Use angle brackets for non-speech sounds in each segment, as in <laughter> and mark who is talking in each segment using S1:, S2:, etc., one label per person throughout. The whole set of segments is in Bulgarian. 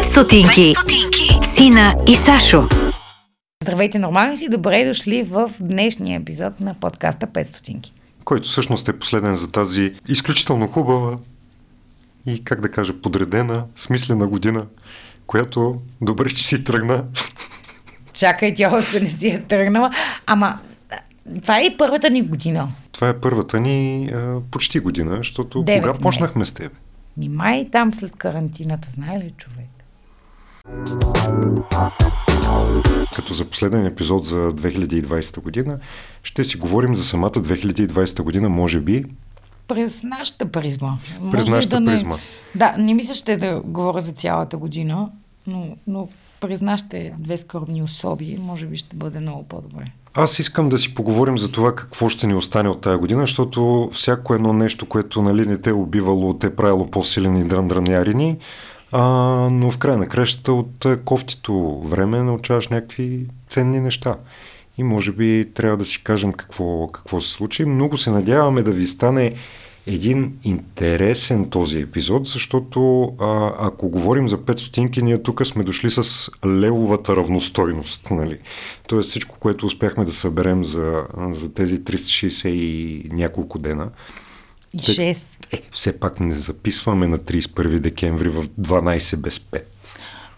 S1: 5 стотинки. Сина и Сашо.
S2: Здравейте, нормални си, добре дошли в днешния епизод на подкаста 5 стотинки.
S3: който всъщност е последен за тази изключително хубава и, как да кажа, подредена, смислена година, която добре, че си тръгна.
S2: Чакай, тя още не си е тръгнала. Ама, това е и първата ни година.
S3: Това е първата ни а, почти година, защото кога почнахме с теб?
S2: Ми май там след карантината, знае ли човек?
S3: Като за последен епизод за 2020 година, ще си говорим за самата 2020 година, може би.
S2: През нашата призма. Може
S3: През
S2: би
S3: нашата
S2: да не...
S3: призма.
S2: Да, не мисля ще да говоря за цялата година, но, но през нашите две скорбни особи, може би ще бъде много по-добре.
S3: Аз искам да си поговорим за това какво ще ни остане от тази година, защото всяко едно нещо, което нали, не те е убивало, те е правило по-силен и дръндранярини, а, но в края на кращата от а, кофтито време научаваш някакви ценни неща. И може би трябва да си кажем какво, какво се случи. Много се надяваме да ви стане един интересен този епизод, защото а, ако говорим за 5 стотинки, ние тук сме дошли с левовата равностойност. Нали? Тоест всичко, което успяхме да съберем за, за тези 360 и няколко дена.
S2: И
S3: Те-
S2: 6.
S3: Е, все пак не записваме на 31 декември в 12 без 5.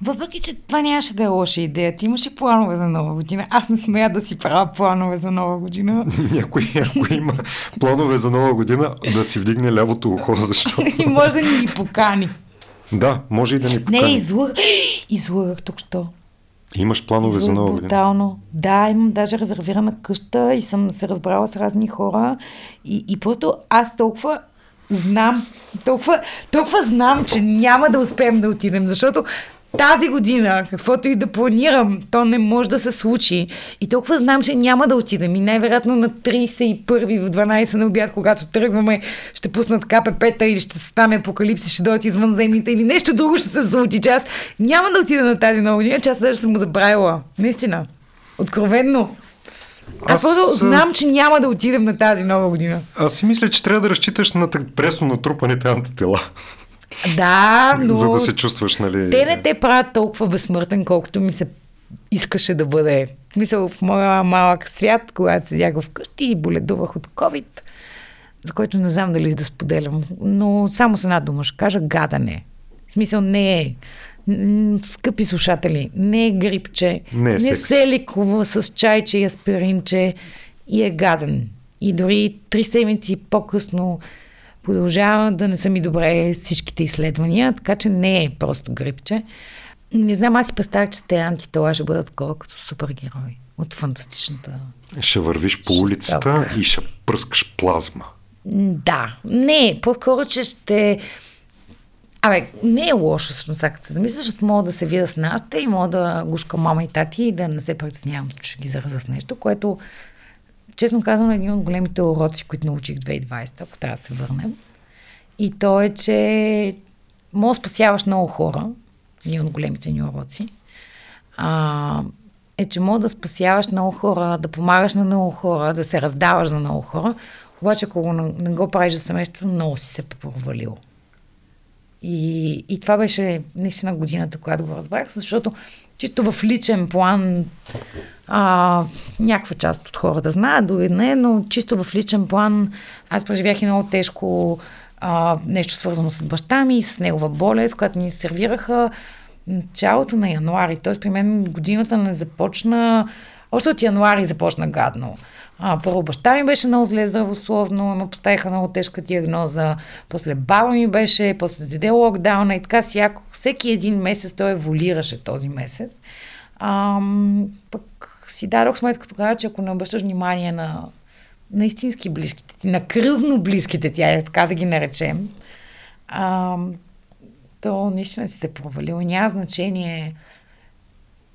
S2: Въпреки, че това нямаше да е лоша идея. Ти имаше планове за нова година. Аз не смея да си правя планове за нова година. <laughs>
S3: Някой, ако има планове за нова година, да си вдигне лявото ухо, <laughs> защото...
S2: И може да ни ги покани.
S3: Да, може и да ни
S2: Не,
S3: покани. <gasps>
S2: излъгах. Излъгах тук що.
S3: Имаш планове за нова година.
S2: брутално. Да, имам даже резервирана къща и съм се разбрала с разни хора. И, и просто аз толкова знам, толкова, толкова знам, че няма да успеем да отидем, защото тази година, каквото и да планирам, то не може да се случи. И толкова знам, че няма да отидем. И най-вероятно на 31 в 12 на обяд, когато тръгваме, ще пуснат КПП-та или ще стане апокалипсис, ще дойдат извънземните или нещо друго ще се случи. Че аз няма да отида на тази нова година, че аз даже съм го забравила. Наистина. Откровенно. Аз,
S3: Аз,
S2: знам, че няма да отидем на тази нова година.
S3: Аз си мисля, че трябва да разчиташ на пресно натрупаните антитела,
S2: Да, но...
S3: за да се чувстваш, нали...
S2: Те не те правят толкова безсмъртен, колкото ми се искаше да бъде. В смисъл, в моя малък свят, когато седях вкъщи и боледувах от COVID, за който не знам дали да споделям, но само с една дума ще кажа гадане. В смисъл не е скъпи слушатели, не е грипче,
S3: Не е
S2: не
S3: секс.
S2: се лекува с чайче и аспиринче и е гаден. И дори три седмици по-късно продължава да не са ми добре всичките изследвания, така че не е просто грипче. Не знам, аз си представях, че те антитела ще бъдат такова като супергерои от фантастичната
S3: Ще вървиш по улицата и ще пръскаш плазма.
S2: Да, не, по-скоро, че ще... Абе, не е лошо, всъщност, ако се замисля, защото мога да се видя с нашите и мога да гушка мама и тати и да не се притеснявам, че ще ги зараза с нещо, което, честно казвам, един от големите уроци, които научих 2020, ако трябва да се върнем. И то е, че мога да спасяваш много хора, един от големите ни уроци, а, е, че мога да спасяваш много хора, да помагаш на много хора, да се раздаваш за много хора, обаче ако го, не го правиш за семейството, много си се провалил. И, и това беше наистина годината, когато го разбрах, защото чисто в личен план а, някаква част от хората знаят, дори не, но чисто в личен план аз преживях и много тежко а, нещо свързано с баща ми, с негова болест, която ни сервираха началото на януари. Т.е. при мен годината не започна, още от януари започна гадно. А, първо баща ми беше много зле здравословно, ме поставиха много тежка диагноза, после баба ми беше, после дойде локдауна и така всяко, всеки един месец той еволюираше този месец. Ам, пък си дадох сметка тогава, че ако не обръщаш внимание на, на истински близките ти, на кръвно близките тя е така да ги наречем, ам, то наистина си се провалил. Няма значение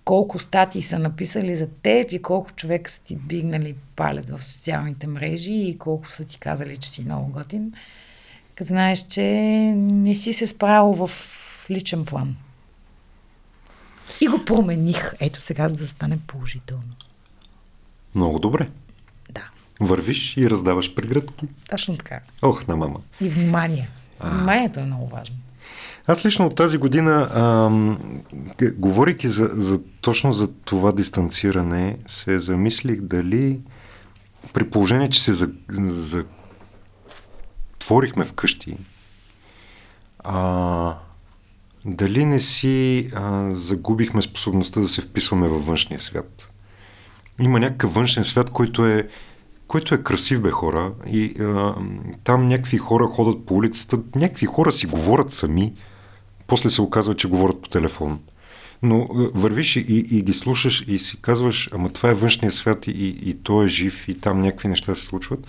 S2: колко статии са написали за теб и колко човека са ти бигнали палец в социалните мрежи и колко са ти казали, че си много готин. Като знаеш, че не си се справил в личен план. И го промених. Ето сега, за да стане положително.
S3: Много добре.
S2: Да,
S3: Вървиш и раздаваш прегръдки.
S2: точно така.
S3: Ох, на мама.
S2: И внимание. Вниманието е много важно.
S3: Аз лично от тази година, ам, говорейки за, за, точно за това дистанциране, се замислих дали при положение, че се за, за, вкъщи, а, дали не си а, загубихме способността да се вписваме във външния свят? Има някакъв външен свят, който е, който е красив, бе хора. И а, там някакви хора ходят по улицата, някакви хора си говорят сами, после се оказва, че говорят по телефон. Но вървиш и, и ги слушаш и си казваш, ама това е външния свят и, и, и той е жив и там някакви неща се случват.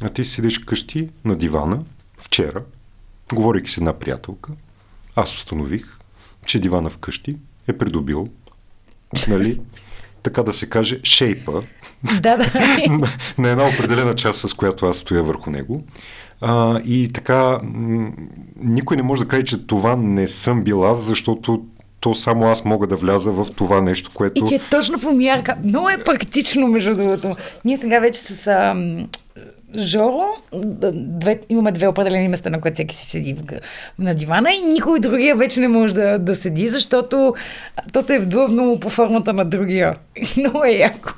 S3: А ти седиш къщи на дивана, вчера, говорейки с една приятелка, аз установих, че дивана вкъщи е придобил, нали, <laughs> така да се каже, шейпа
S2: да, да. <laughs>
S3: на, на една определена част, с която аз стоя върху него. А, и така, никой не може да каже, че това не съм бил аз, защото то само аз мога да вляза в това нещо, което...
S2: И ти е точно по мярка. Много е практично, между другото. Ние сега вече с а, Жоро, две, имаме две определени места, на които всеки си седи на дивана и никой другия вече не може да, да седи, защото то се е вдлъвнало по формата на другия. <laughs> Много е яко.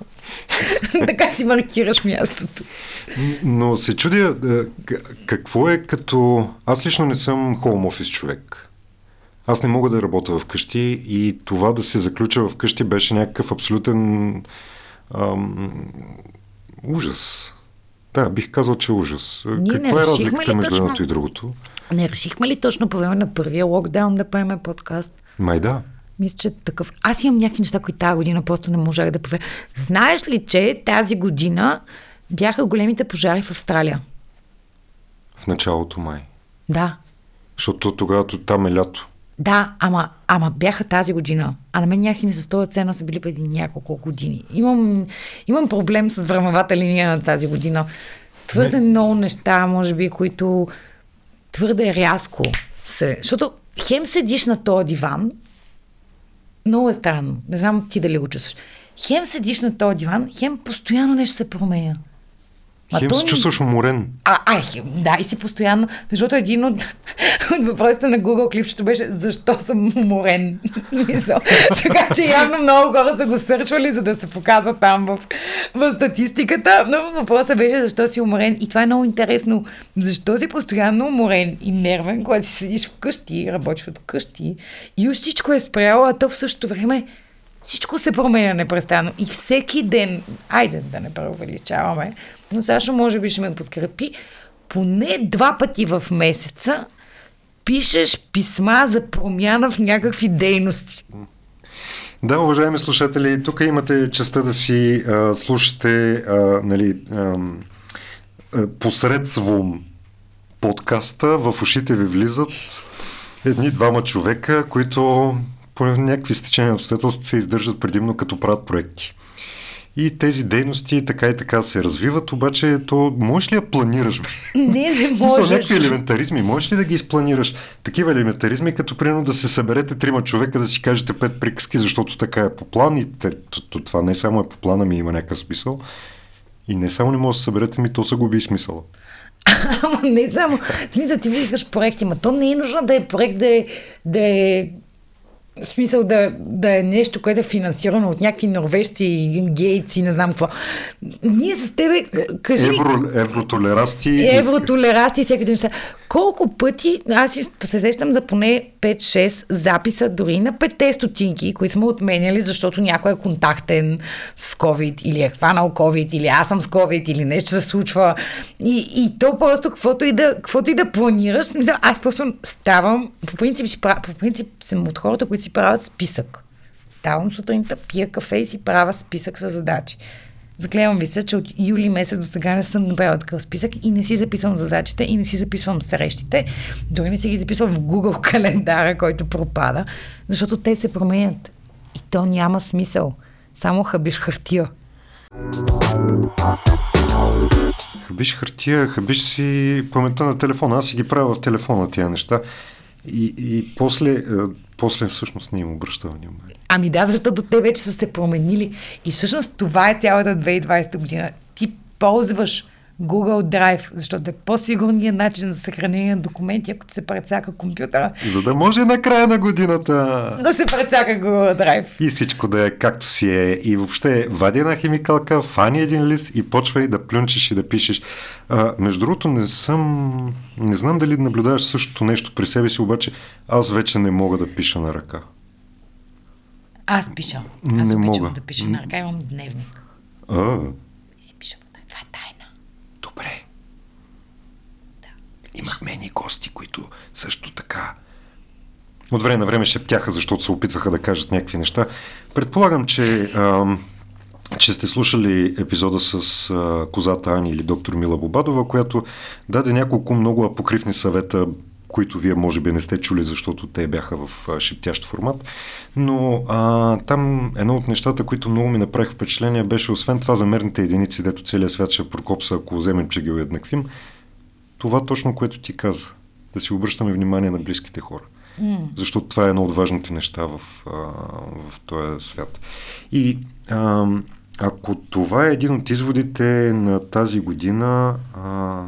S2: <laughs> така си маркираш мястото.
S3: Но се чудя какво е като... Аз лично не съм хоум офис човек. Аз не мога да работя вкъщи и това да се заключа вкъщи беше някакъв абсолютен ам, ужас. Да, бих казал, че е ужас.
S2: Ние
S3: Каква е разликата
S2: между
S3: едното и другото?
S2: Не решихме ли точно по време на първия локдаун да правим подкаст?
S3: Май да.
S2: Мисля, че такъв. Аз имам някакви неща, които тази година просто не можах да проверя. Знаеш ли, че тази година бяха големите пожари в Австралия?
S3: В началото май.
S2: Да.
S3: Защото тогава там е лято.
S2: Да, ама, ама бяха тази година. А на мен някакси ми се струва ценно са били преди няколко години. Имам, имам проблем с времевата линия на тази година. Твърде Не. много неща, може би, които твърде рязко се... Защото хем седиш на този диван, много е странно. Не знам ти дали го чувстваш. Хем седиш на този диван, хем постоянно нещо се променя.
S3: А Хем се чувстваш уморен.
S2: А, а, да, и си постоянно. Защото един от, от въпросите на Google клипчето беше защо съм уморен. <laughs> така че явно много хора са го сърчвали, за да се показва там в, в статистиката. Но въпросът беше защо си уморен. И това е много интересно. Защо си постоянно уморен и нервен, когато си седиш вкъщи, работиш от къщи и уж всичко е спряло, а то в същото време всичко се променя непрестанно. И всеки ден, айде да не преувеличаваме, но Сашо може би ще ме подкрепи, поне два пъти в месеца пишеш писма за промяна в някакви дейности.
S3: Да, уважаеми слушатели, тук имате честа да си а, слушате а, нали, а, посредством подкаста, в ушите ви влизат едни-двама човека, които по някакви стечения на обстоятелства се издържат предимно като правят проекти. И тези дейности така и така се развиват, обаче то можеш ли да планираш?
S2: Не, не <laughs> можеш.
S3: някакви елементаризми, можеш ли да ги изпланираш? Такива елементаризми, като примерно да се съберете трима човека да си кажете пет приказки, защото така е по план и те, това не само е по плана ми, има някакъв смисъл. И не само не може да се съберете, ми то се губи и смисъла. <laughs>
S2: Ама не само. Смисъл, ти викаш проекти, но то не е нужно да е проект да е, да е в смисъл да, да е нещо, което е финансирано от някакви норвежци, гейци, не знам какво. Ние с тебе, кажи
S3: Евро, Евротолерасти.
S2: Евротолерасти и всеки неща. Колко пъти, аз си посещам за поне 5-6 записа, дори на 5 стотинки, които сме отменяли, защото някой е контактен с COVID, или е хванал COVID, или аз съм с COVID, или нещо се случва. И, и то просто, каквото и да, каквото и да планираш, смисъл, аз просто ставам, по принцип, си, по принцип съм от хората, които си правят списък. Ставам сутринта, пия кафе и си правя списък с задачи. Заклевам ви се, че от юли месец до сега не съм направила такъв списък и не си записвам задачите и не си записвам срещите. Дори не си ги записвам в Google <laughs> календара, който пропада, защото те се променят. И то няма смисъл. Само хабиш хартия.
S3: Хабиш хартия, хабиш си паметта на телефона. Аз си ги правя в телефона тия неща. И, и после, е, после всъщност не им обръща внимание.
S2: Ами да, защото те вече са се променили. И всъщност това е цялата 2020 година. Ти ползваш Google Drive, защото е по-сигурният начин за съхранение на документи, ако ти се прецака компютъра.
S3: За да може на края на годината
S2: Да се прецака Google Drive.
S3: и всичко да е както си е. И въобще вади една химикалка, фани един лист и почвай да плюнчиш и да пишеш. А, между другото, не съм... Не знам дали наблюдаваш същото нещо при себе си, обаче аз вече не мога да пиша на ръка.
S2: Аз пиша. Аз
S3: Не
S2: обичам
S3: мога.
S2: да пиша на ръка. Имам дневник.
S3: А,
S2: И си пиша по Това е тайна.
S3: Добре. Имахме едни гости, които също така от време на време шептяха, защото се опитваха да кажат някакви неща. Предполагам, че, ам, че сте слушали епизода с а, козата Ани или доктор Мила Бобадова, която даде няколко много апокривни съвета, които вие може би не сте чули, защото те бяха в шептящ формат. Но а, там едно от нещата, които много ми направих впечатление, беше освен това за мерните единици, дето целият свят ще прокопса, ако вземем, че ги уеднаквим, това точно, което ти каза. Да си обръщаме внимание на близките хора. Mm. Защото това е едно от важните неща в, а, в този свят. И а, ако това е един от изводите на тази година, а,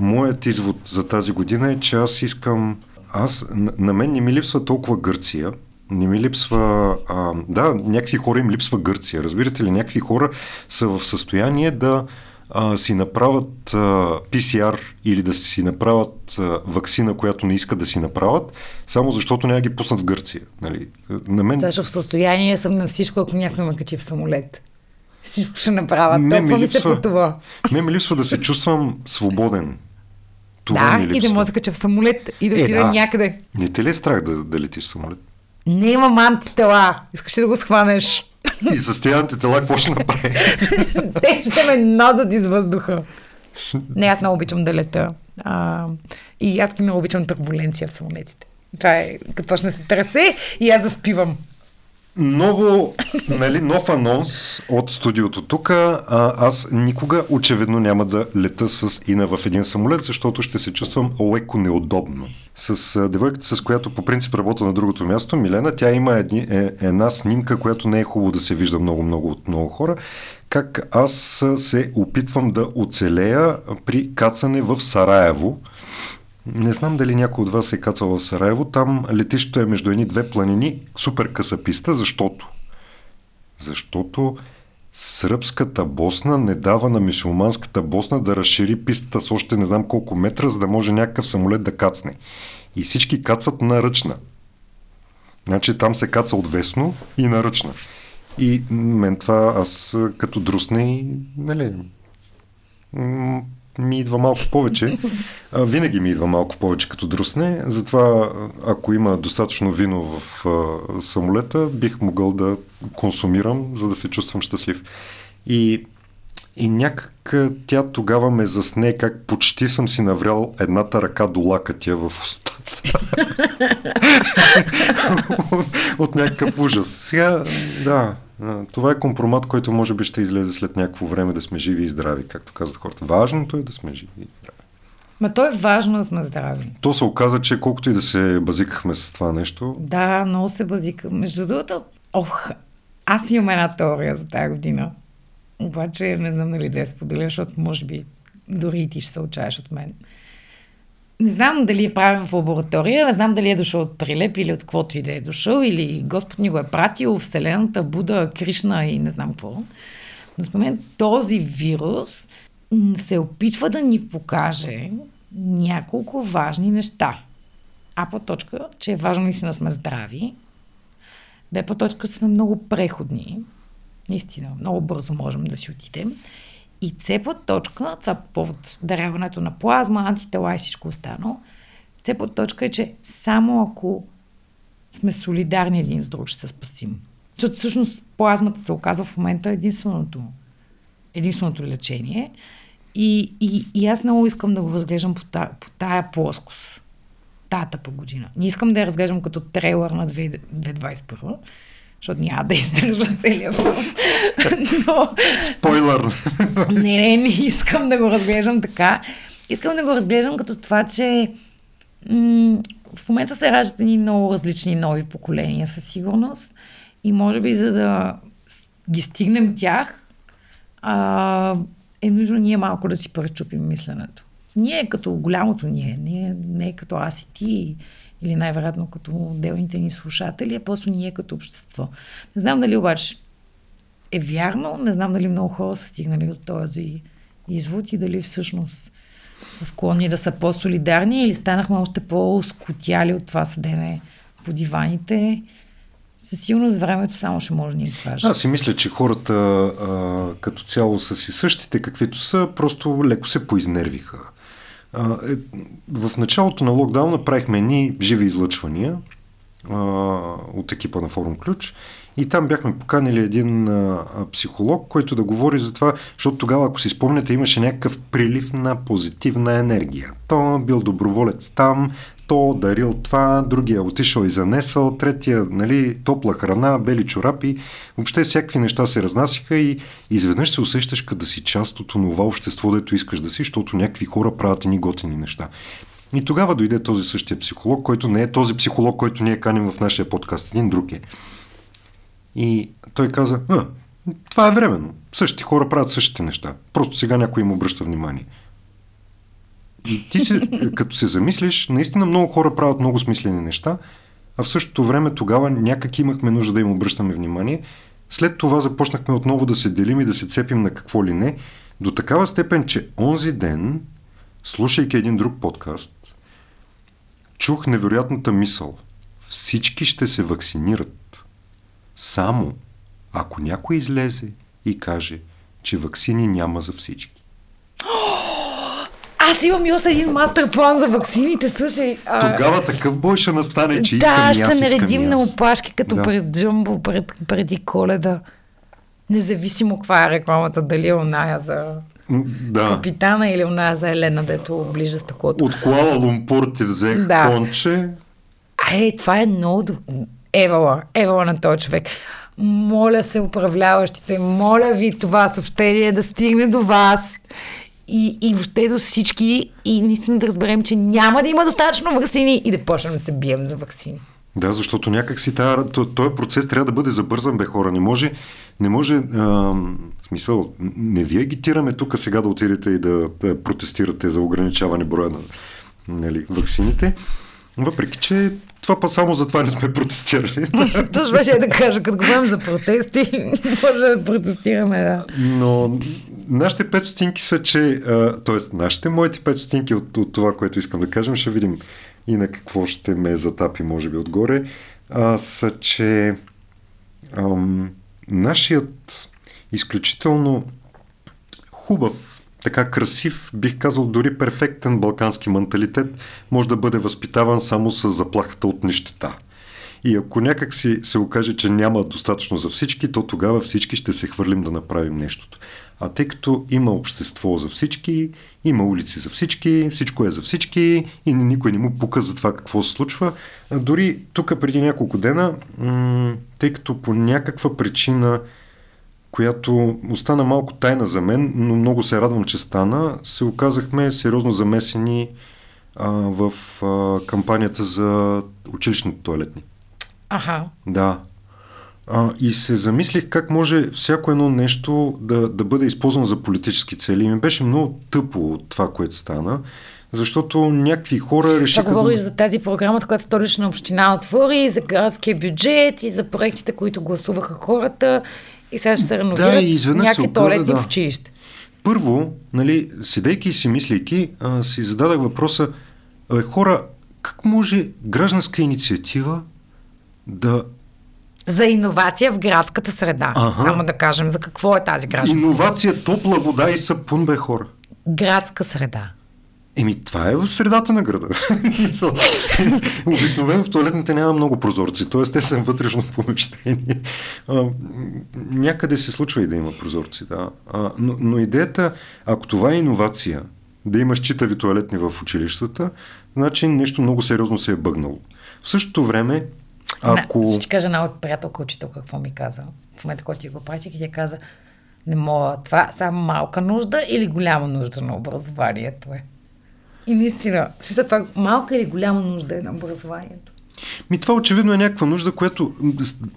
S3: моят извод за тази година е, че аз искам... Аз, на, мен не ми липсва толкова Гърция, не ми липсва... А, да, някакви хора им липсва Гърция. Разбирате ли, някакви хора са в състояние да а, си направят а, PCR или да си направят а, вакцина, която не искат да си направят, само защото няма ги пуснат в Гърция. Нали? На мен...
S2: Също в състояние съм на всичко, ако някой ме качи в самолет. Всичко ще направя.
S3: Не,
S2: Толкова
S3: ми
S2: ми се
S3: липсва-
S2: пътува.
S3: Ме ми липсва да се чувствам свободен. Това
S2: Да,
S3: ми
S2: и да мога да кача в самолет и да
S3: Е,
S2: отида
S3: да.
S2: някъде.
S3: Не те ли е страх да, да летиш в самолет?
S2: Не имам антитела. Искаш ли да го схванеш?
S3: И с тези антитела какво ще направи? <laughs>
S2: Те ще ме нозат из въздуха. Не, аз много обичам да лета. А, и аз много обичам турбуленция в самолетите. Това е, като почне се тресе и аз заспивам.
S3: Ново, нали, нов анонс от студиото тук. Аз никога очевидно няма да лета с Ина в един самолет, защото ще се чувствам леко неудобно. С девойката, с която по принцип работя на другото място, Милена, тя има едни, е, една снимка, която не е хубаво да се вижда много-много от много хора, как аз се опитвам да оцелея при кацане в Сараево. Не знам дали някой от вас е кацал в Сараево. Там летището е между едни две планини, супер къса писта, защото защото сръбската Босна не дава на мисулманската Босна да разшири пистата с още не знам колко метра, за да може някакъв самолет да кацне. И всички кацат на ръчна. Значи там се каца отвесно и на ръчна. И мен това аз като друсне и, нали, ми идва малко повече. А, винаги ми идва малко повече като друсне, затова ако има достатъчно вино в а, самолета, бих могъл да консумирам, за да се чувствам щастлив. И, и някак тя тогава ме засне как почти съм си наврял едната ръка до лакътя в устата. <laughs> от, от някакъв ужас. Сега, да, това е компромат, който може би ще излезе след някакво време да сме живи и здрави, както казват хората. Важното е да сме живи и здрави.
S2: Ма то е важно да сме здрави.
S3: То се оказа, че колкото и да се базикахме с това нещо,
S2: Да, много се базика. Между другото, ох, аз имам една теория за тази година. Обаче не знам дали да я споделя, защото може би дори и ти ще се отчаеш от мен. Не знам дали е правен в лаборатория, не знам дали е дошъл от прилеп или от каквото и да е дошъл, или Господ ни го е пратил, Вселената, Буда, Кришна и не знам какво. Но според мен този вирус се опитва да ни покаже няколко важни неща. А по точка, че е важно наистина да сме здрави. Б по точка сме много преходни. Наистина, много бързо можем да си отидем. И по точка, това по повод даряването на плазма, антитела и всичко останало, по точка е, че само ако сме солидарни един с друг, ще се спасим. Защото всъщност плазмата се оказва в момента единственото, единственото лечение. И, и, и аз много искам да го разглеждам по, та, по тая плоскост. Тая тъпа година. Не искам да я разглеждам като трейлър на 2021, защото няма да издържа целият филм. Но
S3: спойлер!
S2: не, не, не искам да го разглеждам така. Искам да го разглеждам като това, че м- в момента се раждат едни много различни нови поколения със сигурност и може би за да ги стигнем тях, а, е нужно ние малко да си пречупим мисленето. Ние като голямото ние, ние не като аз и ти, или най-вероятно като отделните ни слушатели, а просто ние като общество. Не знам дали обаче е вярно, не знам дали много хора са стигнали до този извод и дали всъщност са склонни да са по-солидарни или станахме още по-скотяли от това съдене по диваните. Със сигурност времето само ще може да ни каже.
S3: Аз си мисля, че хората а, като цяло са си същите, каквито са, просто леко се поизнервиха. Е, в началото на локдауна правихме едни живи излъчвания а, от екипа на Форум Ключ и там бяхме поканили един а, психолог, който да говори за това, защото тогава, ако си спомняте, имаше някакъв прилив на позитивна енергия. То бил доброволец там, то дарил това, другия отишъл и занесъл, третия, нали, топла храна, бели чорапи. Въобще всякакви неща се разнасяха и изведнъж се усещаш като да си част от това общество, дето искаш да си, защото някакви хора правят ни готини неща. И тогава дойде този същия психолог, който не е този психолог, който ние каним в нашия подкаст, един друг е. И той каза, а, това е временно. Същите хора правят същите неща. Просто сега някой им обръща внимание. Ти се, като се замислиш, наистина много хора правят много смислени неща, а в същото време тогава някак имахме нужда да им обръщаме внимание. След това започнахме отново да се делим и да се цепим на какво ли не, до такава степен, че онзи ден, слушайки един друг подкаст, чух невероятната мисъл. Всички ще се вакцинират. Само ако някой излезе и каже, че вакцини няма за всички.
S2: Аз имам и още един мастер план за вакцините, слушай.
S3: А... Тогава такъв бой ще настане, че
S2: искам
S3: да,
S2: и аз ще наредим на опашки, като да. пред Джумбо, пред, преди коледа. Независимо каква е рекламата, дали е оная за да. капитана или оная за Елена, дето оближа стъклото.
S3: От Куала Лумпур ти взех да. конче.
S2: А, е, това е много... Евала, евала на този човек. Моля се, управляващите, моля ви това съобщение да стигне до вас и, и въобще до всички и наистина да разберем, че няма да има достатъчно вакцини и да почнем да се бием за вакцини.
S3: Да, защото някак си този процес трябва да бъде забързан, бе хора. Не може, не може, а, смисъл, не ви агитираме тук сега да отидете и да, да протестирате за ограничаване броя на нали, вакцините. Въпреки, че това па само за това не сме протестирали. <laughs>
S2: Точно беше да кажа, като говорим за протести, <laughs> може да протестираме, да.
S3: Но нашите пет стотинки са, че, т.е. нашите, моите пет стотинки от, от това, което искам да кажем, ще видим и на какво ще ме затапи, може би, отгоре, а, са, че ам, нашият изключително хубав, така красив, бих казал дори перфектен балкански менталитет може да бъде възпитаван само с заплахата от нищета. И ако някак си се окаже, че няма достатъчно за всички, то тогава всички ще се хвърлим да направим нещото. А тъй като има общество за всички, има улици за всички, всичко е за всички и никой не му пука за това какво се случва, дори тук преди няколко дена, тъй като по някаква причина, която остана малко тайна за мен, но много се радвам, че стана, се оказахме сериозно замесени а, в а, кампанията за училищните туалетни.
S2: Аха.
S3: Да. А, и се замислих как може всяко едно нещо да, да бъде използвано за политически цели. И ми беше много тъпо от това, което стана, защото някакви хора решиха...
S2: Това говориш да... за тази програмата, която столична община отвори, за градския бюджет и за проектите, които гласуваха хората и сега ще се реновират да, някакви туалети да. в училище.
S3: Първо, нали, седейки и си мислейки, а, си зададах въпроса, е, хора, как може гражданска инициатива да
S2: за иновация в градската среда. Ага. Само да кажем за какво е тази гражданска
S3: Иновация, топла вода и сапун, бе хора.
S2: Градска среда.
S3: Еми, това е в средата на града. <laughs> Обикновено в туалетните няма много прозорци, т.е. те са вътрешно помещение. А, някъде се случва и да има прозорци, да. А, но, но идеята, ако това е иновация, да имаш читави туалетни в училищата, значи нещо много сериозно се е бъгнало. В същото време, ако...
S2: Да, ще кажа на приятелка учител какво ми каза. В момента, който ти го пратих и тя каза, не мога, това само малка нужда или голяма нужда на образованието е. И наистина, смисъл това малка или голяма нужда е на образованието.
S3: Ми това очевидно е някаква нужда, която...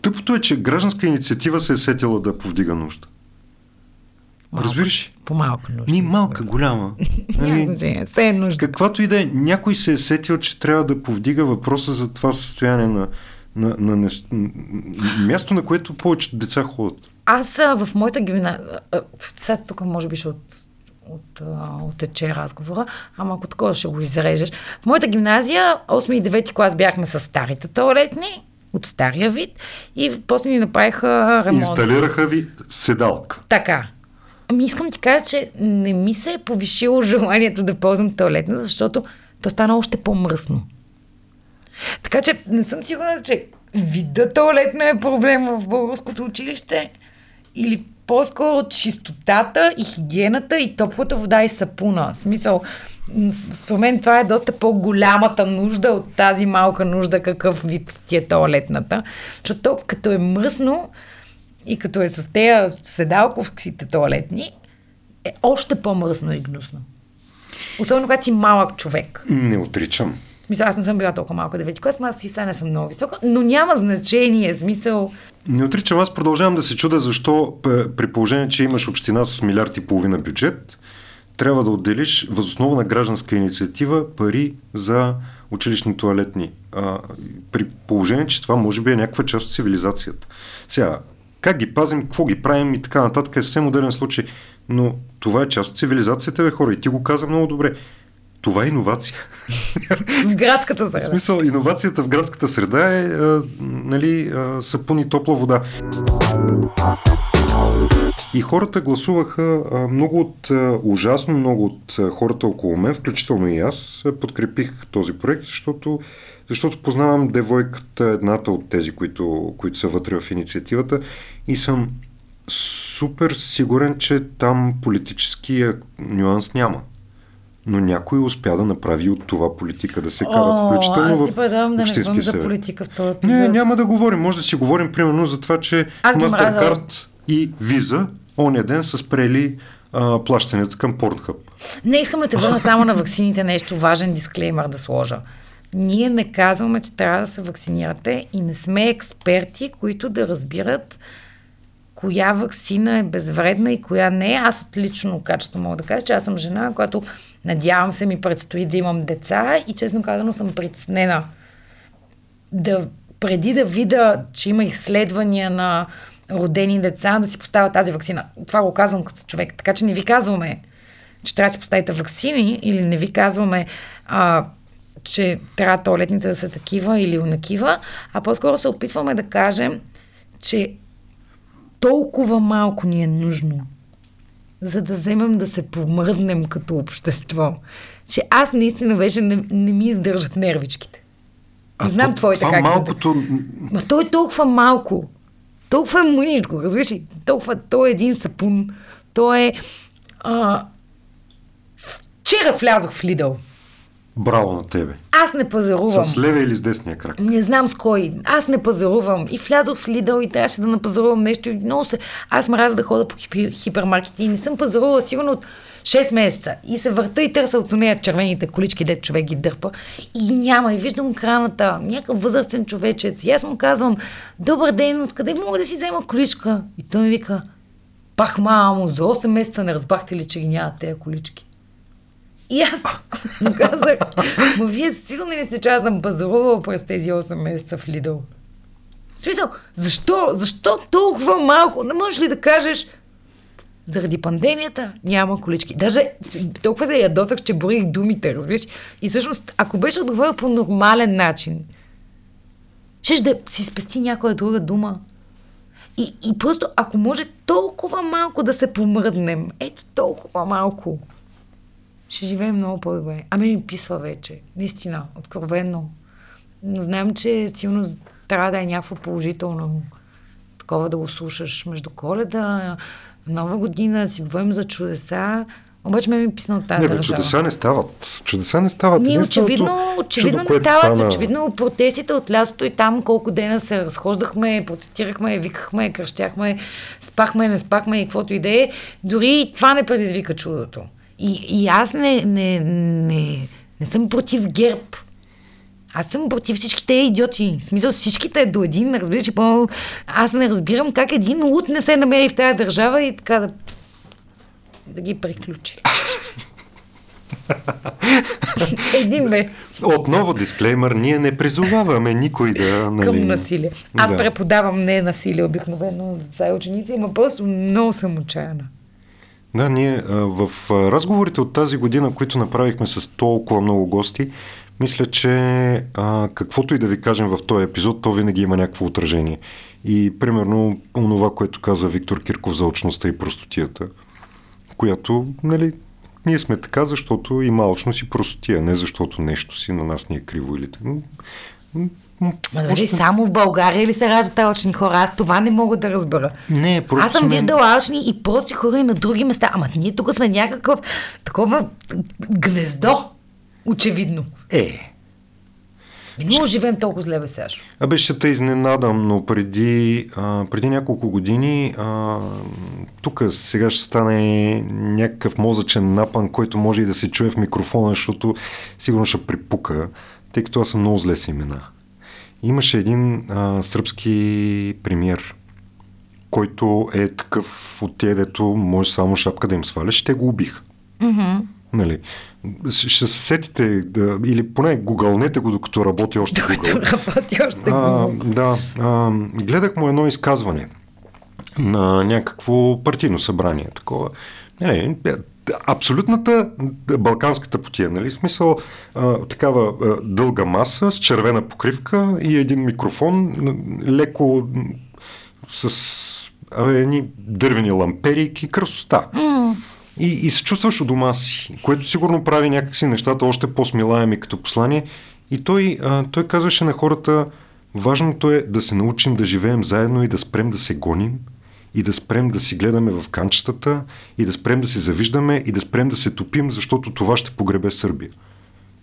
S3: Тъпото е, че гражданска инициатива се е сетила да повдига нужда.
S2: Малко.
S3: Разбираш? ли?
S2: По-малка нужда.
S3: Ни малка, голяма. <laughs> Нали.
S2: Все е нужда.
S3: каквато и да е, някой се е сетил, че трябва да повдига въпроса за това състояние на, на, на, на, на място, на което повечето деца ходят.
S2: Аз а, в моята гимназия, сега тук може би ще от, от, а, оттече разговора, ама ако такова ще го изрежеш. В моята гимназия, 8 и 9 клас бяхме с старите туалетни, от стария вид, и после ни направиха ремонт.
S3: Инсталираха ви седалка.
S2: Така. Ами искам ти кажа, че не ми се е повишило желанието да ползвам туалетна, защото то стана още по-мръсно. Така че не съм сигурна, че вида туалетна е проблем в българското училище или по-скоро чистотата и хигиената и топлата вода и сапуна. В смисъл, според мен това е доста по-голямата нужда от тази малка нужда какъв вид ти е туалетната. Защото то, като е мръсно и като е с тея седалковските туалетни, е още по-мръсно и гнусно. Особено когато си малък човек.
S3: Не отричам.
S2: В смисъл, аз не съм била толкова малка девети клас, аз си сега не съм много висока, но няма значение, смисъл.
S3: Не отричам, аз продължавам да се чуда защо п- при положение, че имаш община с милиард и половина бюджет, трябва да отделиш възоснова на гражданска инициатива пари за училищни туалетни. А, при положение, че това може би е някаква част от цивилизацията. Сега, как ги пазим, какво ги правим и така нататък е съвсем отделен случай. Но това е част от цивилизацията, бе хора. И ти го каза много добре. Това е иновация.
S2: В градската
S3: В
S2: среда.
S3: смисъл, иновацията в градската среда е а, нали, а, сапун и топла вода. И хората гласуваха, а, много от, а, ужасно много от а, хората около мен, включително и аз, подкрепих този проект, защото, защото познавам девойката, едната от тези, които, които са вътре в инициативата и съм супер сигурен, че там политическия нюанс няма. Но някой успя да направи от това политика да се карат,
S2: О,
S3: включително
S2: аз ти
S3: в
S2: предавам да не говорим за политика в този епизод.
S3: Не, няма да говорим. Може да си говорим примерно за това, че Mastercard и Visa ония ден са спрели а, плащанията към Pornhub.
S2: Не искам да те върна само на ваксините, нещо важен дисклеймър да сложа. Ние не казваме, че трябва да се вакцинирате и не сме експерти, които да разбират коя вакцина е безвредна и коя не. Аз от лично качество мога да кажа, че аз съм жена, която надявам се ми предстои да имам деца и честно казано съм притеснена да преди да видя, че има изследвания на родени деца, да си поставя тази вакцина. Това го казвам като човек. Така че не ви казваме, че трябва да си поставите вакцини или не ви казваме, а, че трябва туалетните да са такива или унакива, а по-скоро се опитваме да кажем, че толкова малко ни е нужно, за да вземем да се помръднем като общество, че аз наистина вече не, не ми издържат нервичките.
S3: А
S2: Не знам
S3: то-
S2: твоите
S3: това
S2: как да-
S3: малкото...
S2: Ма той е толкова малко. Толкова е мъничко, разбираш ли? Толкова, той е един сапун. Той е... А... Вчера влязох в Лидъл.
S3: Браво на тебе.
S2: Аз не пазарувам.
S3: С левия или с десния крак?
S2: Не знам с кой. Аз не пазарувам. И влязох в Лидъл и трябваше да напазарувам нещо. И много се... Аз мразя да хода по хипермаркети и не съм пазарувала сигурно от 6 месеца. И се върта и търся от нея червените колички, дет човек ги дърпа. И няма. И виждам краната. Някакъв възрастен човечец. И аз му казвам, добър ден, откъде мога да си взема количка? И той ми вика, пах мамо, за 8 месеца не разбрахте ли, че ги нямат тези колички? И аз му казах, ма вие сигурно ли сте, че аз съм пазарувала през тези 8 месеца в Лидъл? В смисъл, защо? Защо толкова малко? Не можеш ли да кажеш, заради пандемията няма колички. Даже толкова се ядосах, че броих думите, разбираш? И всъщност, ако беше отговорил по нормален начин, щеш да си спести някоя друга дума. И, и просто, ако може толкова малко да се помръднем, ето толкова малко, ще живеем много по-добре. Ами ми писва вече. Наистина, откровенно. Знам, че силно трябва да е някакво положително такова да го слушаш между коледа, нова година, си говорим за чудеса. Обаче ме ми писна от тази
S3: Не, бе,
S2: държава.
S3: чудеса не стават. Чудеса не стават.
S2: Ние очевидно, очевидно
S3: чудо,
S2: не стават.
S3: стана-
S2: Очевидно протестите от лятото и там колко дена се разхождахме, протестирахме, викахме, кръщяхме, спахме, не спахме и каквото и да е. Дори и това не предизвика чудото. И, и аз не, не, не, не съм против ГЕРБ. Аз съм против всички тези идиоти. В смисъл всичките до един, разбираш, че по... Аз не разбирам как един лут не се намери в тази държава и така да да ги приключи. <laughs> Един бе.
S3: Отново дисклеймър, ние не призоваваме никой да... Нали...
S2: Към насилие. Аз
S3: Да.
S2: преподавам не насилие обикновено деца и ученици, има просто много съм отчаяна.
S3: Да, ние в разговорите от тази година, които направихме с толкова много гости, мисля, че а, каквото и да ви кажем в този епизод, то винаги има някакво отражение. И примерно онова, което каза Виктор Кирков за очността и простотията, която, нали, ние сме така, защото има очност и простотия, не защото нещо си на нас ни е криво или така.
S2: Ма дали само в България ли се раждат алчни хора? Аз това не мога да разбера.
S3: Не, просто
S2: Аз съм
S3: сме-
S2: виждала алчни и прости хора и на други места. Ама ние тук сме някакъв такова гнездо. Очевидно.
S3: Е,
S2: Не може да живеем толкова зле, бе, Сашо.
S3: Абе, ще те изненадам, но преди, а, преди няколко години а, тук сега ще стане някакъв мозъчен напън, който може и да се чуе в микрофона, защото сигурно ще припука, тъй като аз съм много зле с имена. Имаше един а, сръбски премьер, който е такъв от тия, дето може само шапка да им сваляш, те го убиха. Нали, ще се сетите, да, или поне гугълнете го, докато работи още
S2: Докато работи още
S3: А, да, а, гледах му едно изказване на някакво партийно събрание, такова. Не, не, абсолютната балканската потия, нали? В Смисъл, а, такава а, дълга маса с червена покривка и един микрофон, леко с а, едни дървени ламперийки, красота. И, и се чувстваш у дома си, което сигурно прави някакси нещата още по-смилаеми като послание. И той, а, той казваше на хората, важното е да се научим да живеем заедно и да спрем да се гоним, и да спрем да си гледаме в канчетата, и да спрем да се завиждаме, и да спрем да се топим, защото това ще погребе Сърбия.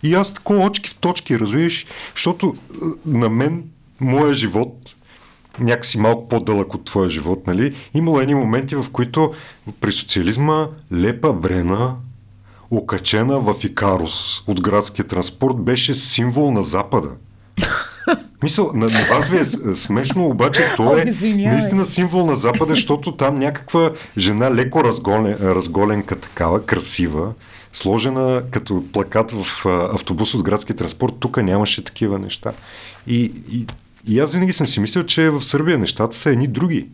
S3: И аз такова очки в точки, разбираш, защото а, на мен, моя живот, някакси малко по-дълъг от твоя живот, нали? Имало едни моменти, в които при социализма Лепа Брена, окачена в Икарус от градския транспорт, беше символ на Запада. Мисъл, на, на вас ви е с- смешно, обаче то е наистина символ на Запада, защото там някаква жена леко разголен, разголенка такава, красива, сложена като плакат в автобус от градски транспорт, тук нямаше такива неща. И, и, и аз винаги съм си мислил, че в Сърбия нещата са едни други.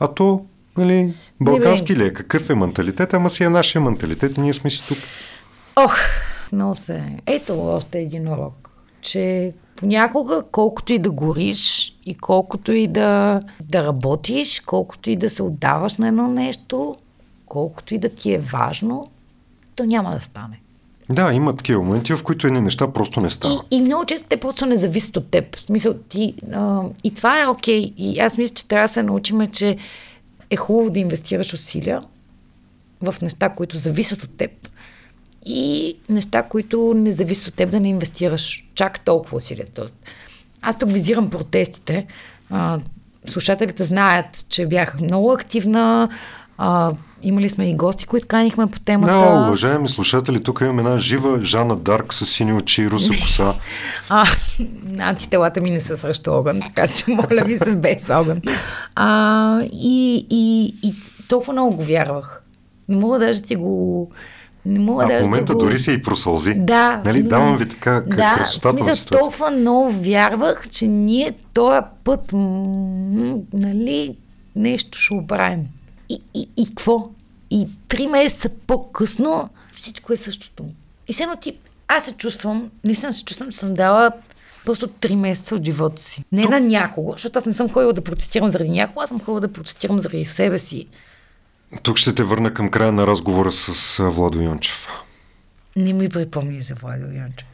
S3: А то, нали, балкански ли е? Какъв е менталитет? Ама си е нашия менталитет и ние сме си тук.
S2: Ох, много се. Ето още един урок, че понякога, колкото и да гориш и колкото и да, да работиш, колкото и да се отдаваш на едно нещо, колкото и да ти е важно, то няма да стане.
S3: Да, има такива моменти, в които едни неща просто не стават.
S2: И, и много често те просто не зависят от теб. В смисъл, ти, а, и това е окей. И аз мисля, че трябва да се научим, че е хубаво да инвестираш усилия в неща, които зависят от теб и неща, които не зависят от теб да не инвестираш чак толкова усилия. Аз тук визирам протестите. А, слушателите знаят, че бях много активна. А, имали сме и гости, които канихме по темата.
S3: Да, уважаеми слушатели, тук имаме една жива Жана Дарк с сини очи и руса коса. <laughs>
S2: А, антителата ми не са срещу огън, така че моля ви се без огън. А, и, и, и толкова много го вярвах. Не мога даже ти го... Не мога
S3: А
S2: даже
S3: в момента
S2: да го...
S3: дори се и просълзи.
S2: Да.
S3: Нали, давам ви така
S2: да,
S3: красотата
S2: в
S3: на
S2: смисъл,
S3: ситуация.
S2: толкова много вярвах, че ние този път, м, нали, нещо ще оправим. И, и, и какво? И три месеца по-късно всичко е същото. И все ти, аз се чувствам, наистина се чувствам, че съм дала просто три месеца от живота си. Не на някого, защото аз не съм ходила да протестирам заради някого, аз съм ходила да протестирам заради себе си.
S3: Тук ще те върна към края на разговора с Владо Йончев.
S2: Не ми припомни за Владо Янчев.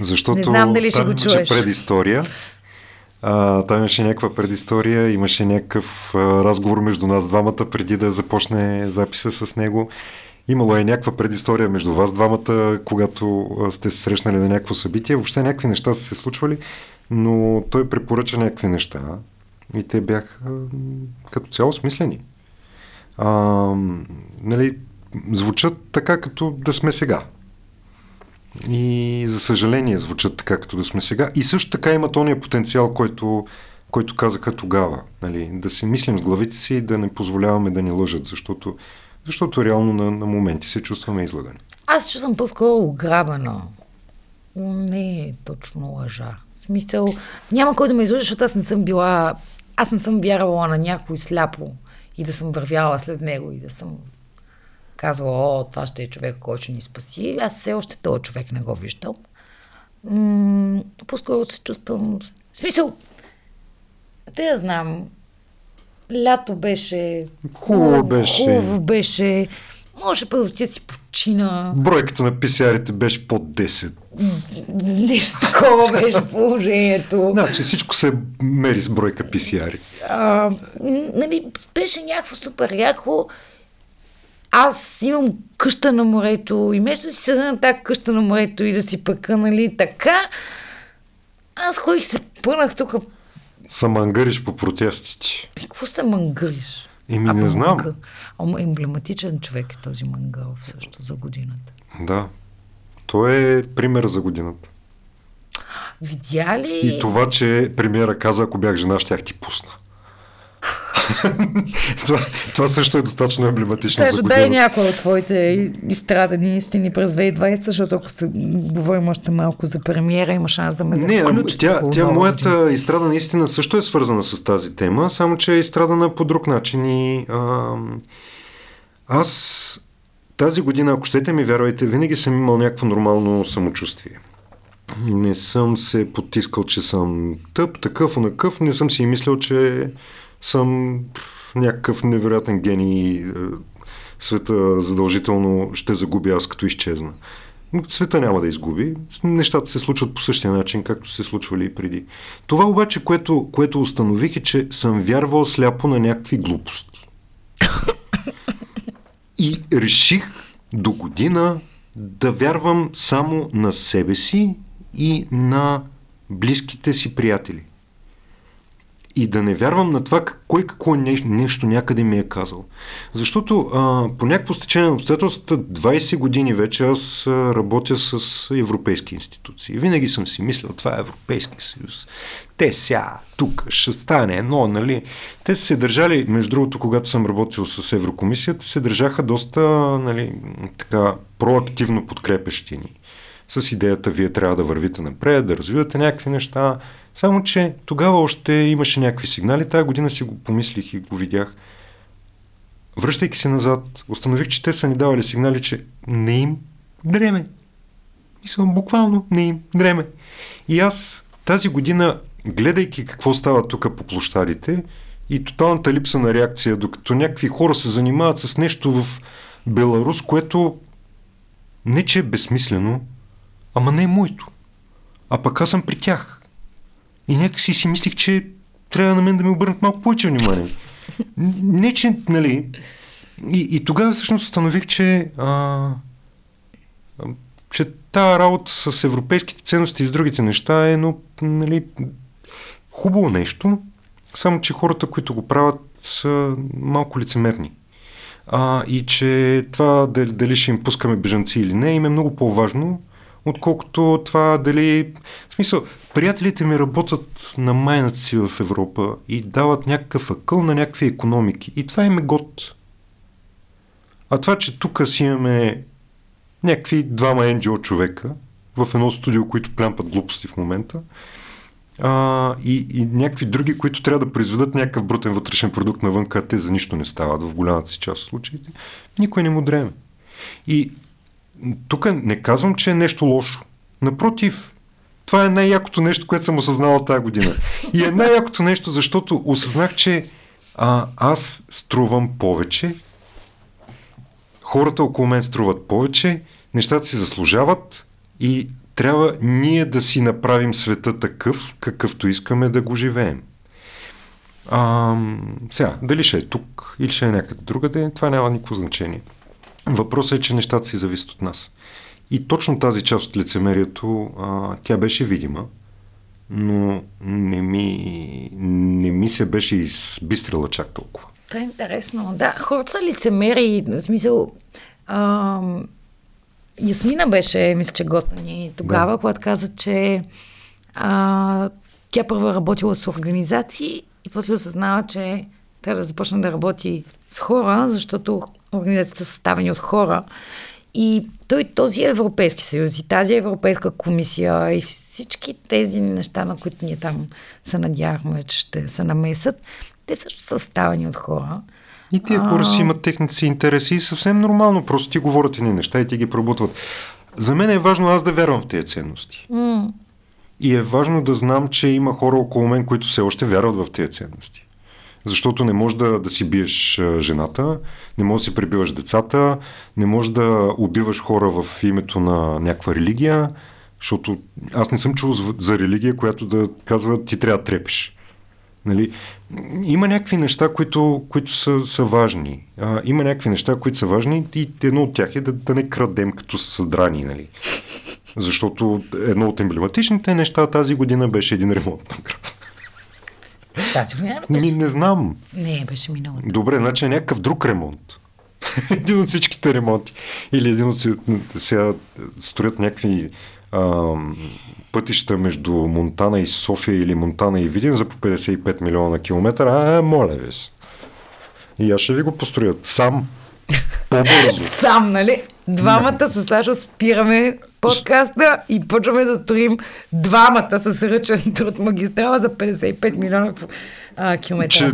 S3: Защото
S2: Не знам дали ще го чуеш.
S3: предистория. А, там имаше някаква предистория, имаше някакъв а, разговор между нас двамата преди да започне записа с него. Имало е някаква предистория между вас двамата, когато сте се срещнали на някакво събитие. Въобще някакви неща са се случвали, но той препоръча някакви неща и те бяха като цяло смислени. А, нали, звучат така, като да сме сега. И за съжаление звучат така, като да сме сега. И също така имат ония потенциал, който, който казаха тогава. Нали? Да си мислим с главите си и да не позволяваме да ни лъжат, защото Защото реално на, на моменти се чувстваме излагани.
S2: Аз чувствам по-скоро ограбена. Не е точно лъжа. В смисъл, няма кой да ме излъжа, защото аз не съм била... Аз не съм вярвала на някой сляпо и да съм вървяла след него и да съм казвала, о, това ще е човек, който ще ни спаси. Аз все още този човек не го виждал. М- по-скоро се чувствам... В смисъл, те я знам, лято беше...
S3: Хубаво беше.
S2: Хубаво беше. Може ти да си почина.
S3: Бройката на писарите беше под 10.
S2: Нещо такова беше положението.
S3: Значи всичко се мери с бройка.
S2: А, м, нали, беше някакво супер яко. Аз имам къща на морето и вместо да си седа на тази къща на морето и да си пъка, нали, така, аз ходих се пънах тук.
S3: Самангариш по протестите.
S2: И Какво се мангъриш?
S3: Еми, не знам.
S2: Ама емблематичен човек е този мангал също за годината.
S3: Да. Той е пример за годината.
S2: Видя ли?
S3: И това, че премиера каза, ако бях жена, щях ти пусна. <laughs> това, това също е достатъчно емблематично за
S2: Сашо, дай
S3: годината.
S2: някои от твоите изстрадани истини през 2020, защото ако се говорим още малко за премиера, има шанс да ме заключите.
S3: тя, тя
S2: Нова година.
S3: моята изстрада наистина също е свързана с тази тема, само че е изстрадана по друг начин и ам, аз тази година, ако щете ми вярвайте, винаги съм имал някакво нормално самочувствие. Не съм се потискал, че съм тъп, такъв, онакъв. Не съм си и мислил, че съм някакъв невероятен гений. е, Света задължително ще загуби аз като изчезна. Но Света няма да изгуби. Нещата се случват по същия начин, както се случвали и преди. Това обаче, което, което установих е, че съм вярвал сляпо на някакви глупости. И реших до година да вярвам само на себе си и на близките си приятели. И да не вярвам на това кой какво не, нещо някъде ми е казал. Защото а, по някакво стечение на обстоятелствата 20 години вече аз работя с европейски институции. Винаги съм си мислил, това е Европейски съюз. Те ся, тук ще стане едно, нали? Те са се държали, между другото, когато съм работил с Еврокомисията, се държаха доста, нали, така, проактивно подкрепещи ни. С идеята, вие трябва да вървите напред, да развивате някакви неща. Само, че тогава още имаше някакви сигнали. Тая година си го помислих и го видях. Връщайки се назад, установих, че те са ни давали сигнали, че не им дреме. Мисля, буквално не им дреме. И аз тази година, гледайки какво става тук по площадите и тоталната липса на реакция, докато някакви хора се занимават с нещо в Беларус, което не че е безсмислено, ама не е моето. А пък аз съм при тях. И някакси си мислих, че трябва на мен да ми обърнат малко повече внимание. Не, че, нали... И, и тогава всъщност установих, че, а, че тази работа с европейските ценности и с другите неща е едно, нали, хубаво нещо, само че хората, които го правят, са малко лицемерни. А, и че това дали, дали ще им пускаме бежанци или не, им е много по-важно, отколкото това дали... В смисъл, приятелите ми работят на майната си в Европа и дават някакъв акъл на някакви економики. И това им е год. А това, че тук си имаме някакви двама NGO човека в едно студио, които плямпат глупости в момента, а, и, и някакви други, които трябва да произведат някакъв брутен вътрешен продукт навън, а те за нищо не стават в голямата си част от случаите, никой не му дреме. И тук не казвам, че е нещо лошо. Напротив, това е най-якото нещо, което съм осъзнал тази година. И е най-якото нещо, защото осъзнах, че а, аз струвам повече, хората около мен струват повече, нещата си заслужават и трябва ние да си направим света такъв, какъвто искаме да го живеем. А, сега, дали ще е тук или ще е някъде другаде, това няма никакво значение. Въпросът е, че нещата си зависят от нас. И точно тази част от лицемерието, а, тя беше видима, но не ми, не ми се беше избистрила чак толкова.
S2: Това е интересно. Да, хората са лицемери. В смисъл, ам, Ясмина беше, мисля, че госта ни тогава,
S3: Да.
S2: когато каза, че а, тя първо работила с организации и после осъзнава, че трябва да започне да работи с хора, защото организацията са съставени от хора. И той, този Европейски съюз и тази Европейска комисия и всички тези неща, на които ние там се надявахме, че ще се намесат, те също са съставени от хора.
S3: И тия хора си имат техните си интереси и съвсем нормално, просто ти говорят едни неща и ти ги пробутват. За мен е важно аз да вярвам в тези ценности.
S2: М-
S3: И е важно да знам, че има хора около мен, които все още вярват в тези ценности. Защото не можеш да, да си биеш жената, не можеш да си пребиваш децата, не можеш да убиваш хора в името на някаква религия, защото аз не съм чул за, за религия, която да казва ти трябва да трепиш. Нали? Има някакви неща, които, които са, са важни. А, има някакви неща, които са важни и едно от тях е да, да не крадем като са драни. Нали? Защото едно от емблематичните неща тази година беше един ремонт на град.
S2: Тази година
S3: Ми,
S2: беше?
S3: не знам.
S2: Не, беше миналата.
S3: Добре, значи е някакъв друг ремонт. <laughs> един от всичките ремонти. Или един от... Сега строят някакви ам, пътища между Монтана и София или Монтана и Видин за по 55 милиона на километър. А, моля ви се. И аз ще ви го построят сам. <laughs> По-бързо.
S2: Сам, нали? Двамата с Сашо спираме подкаста и почваме да строим двамата с ръчен труд магистрала за 55 милиона а, километра.
S3: че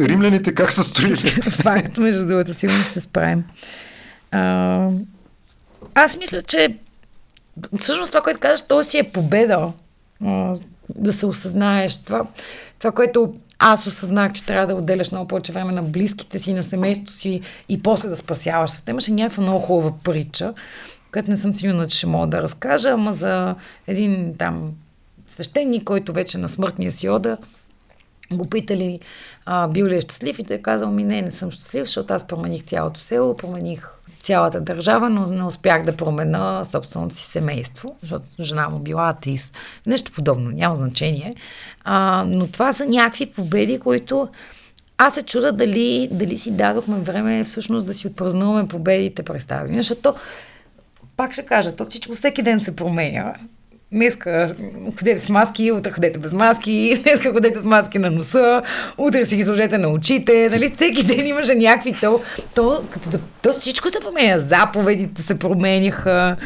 S3: римляните как са строили? <laughs>
S2: Факт, между другото, сигурно се справим. А, аз мисля, че всъщност това, което казваш, то си е победа. Да се осъзнаеш. Това, това, което аз осъзнах, че трябва да отделяш много повече време на близките си, на семейството си и после да спасяваш света. Имаше някаква много хубава притча, която не съм сигурна, че ще мога да разкажа, ама за един там свещеник, който вече на смъртния си одър, го питали а, бил ли е щастлив и той е казал ми не, не съм щастлив, защото аз промених цялото село, промених цялата държава, но не успях да променя собственото си семейство, защото жена му била атеист. Нещо подобно, няма значение. А, но това са някакви победи, които аз се чуда дали, дали си дадохме време всъщност да си отпразнуваме победите през тази година, защото пак ще кажа, то всичко всеки ден се променя. Днеска ходете с маски, утре ходете без маски, <laughs> днеска ходете с маски на носа, утре си ги сложете на очите, нали? Всеки ден имаше някакви то, то, като за, то всичко се променя. Заповедите се променяха,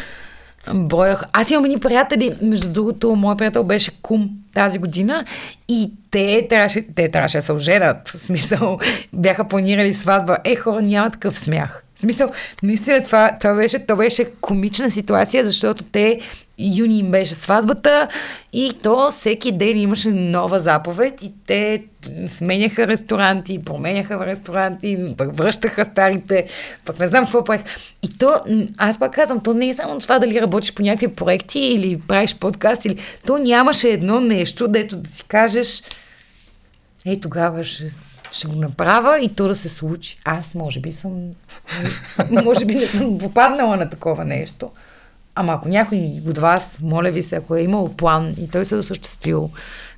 S2: броях. Аз имам едни приятели, между другото, моят приятел беше кум тази година и те трябваше, те трябваше да се оженят. В смисъл, бяха планирали сватба. Е, хора, няма такъв смях. В смисъл, наистина това, това, беше, това беше комична ситуация, защото те юни им беше сватбата и то всеки ден имаше нова заповед и те сменяха ресторанти, променяха ресторанти, пък връщаха старите, пък не знам какво правих. И то, аз пак казвам, то не е само това дали работиш по някакви проекти или правиш подкаст, или то нямаше едно нещо, дето да си кажеш, ей тогава ще, ще го направя и то да се случи. Аз може би съм, може би не съм попаднала на такова нещо. Ама ако някой от вас, моля ви се, ако е имал план и той се е осъществил,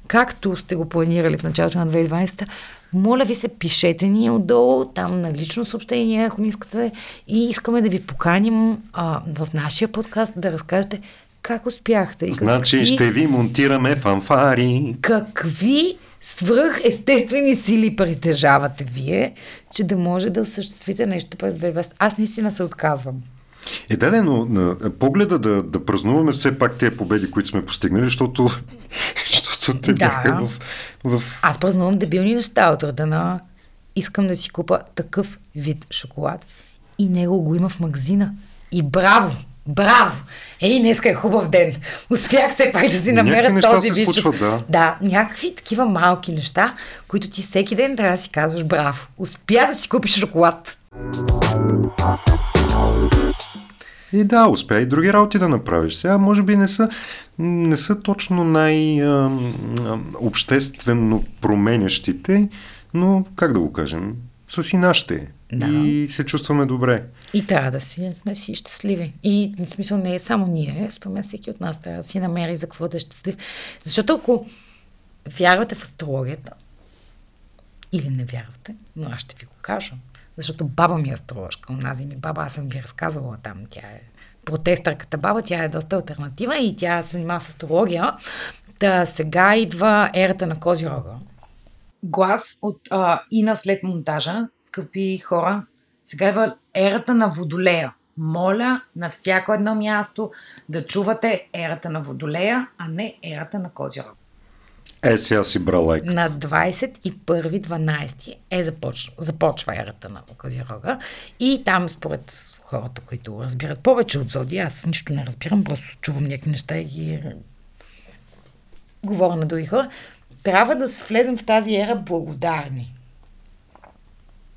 S2: както сте го планирали в началото на 2020, моля ви се, пишете ни отдолу, там на лично съобщение, ако не искате. И искаме да ви поканим а, в нашия подкаст да разкажете как успяхте. И
S3: Значи
S2: какви-
S3: ще ви монтираме фанфари.
S2: какви свръх естествени сили притежавате вие, че да може да осъществите нещо през 2020. Аз наистина се отказвам.
S3: Е, да, да, но на погледа да, да празнуваме все пак тези победи, които сме постигнали, защото, <laughs> защото те
S2: Да.
S3: бяха в, в...
S2: Аз празнувам дебилни неща от рода на искам да си купа такъв вид шоколад и него го има в магазина. И браво! Браво! Ей, днеска е хубав ден. Успях все пак да си намеря този
S3: се
S2: вид.
S3: да.
S2: Да, някакви такива малки неща, които ти всеки ден трябва да си казваш браво. Успя да си купиш шоколад.
S3: И да, успя и други работи да направиш. Сега, може би не са, не са точно най-обществено променящите, но, как да го кажем, са си нашите.
S2: Да.
S3: И се чувстваме добре.
S2: И трябва да си, сме си щастливи. И в смисъл не е само ние, според всеки от нас трябва да си намери за какво да е щастлив. Защото ако вярвате в астрологията, или не вярвате, но аз ще ви го кажа, защото баба ми е астрологка, онази ми баба, аз съм ви разказвала там, тя е протестърката баба, тя е доста альтернатива и тя се занимава с астрология. Та сега идва ерата на Козирога. глас от а, Ина след монтажа, скъпи хора. Сега идва ерата на Водолея. Моля на всяко едно място да чувате ерата на Водолея, а не ерата на Козирог.
S3: Е, сега си бра лайк.
S2: На 21.12 е започва, започва ерата на Козирога и там според хората, които разбират повече от Зоди, аз нищо не разбирам, просто чувам някакви неща и ги говоря на други хора, трябва да влезем в тази ера благодарни.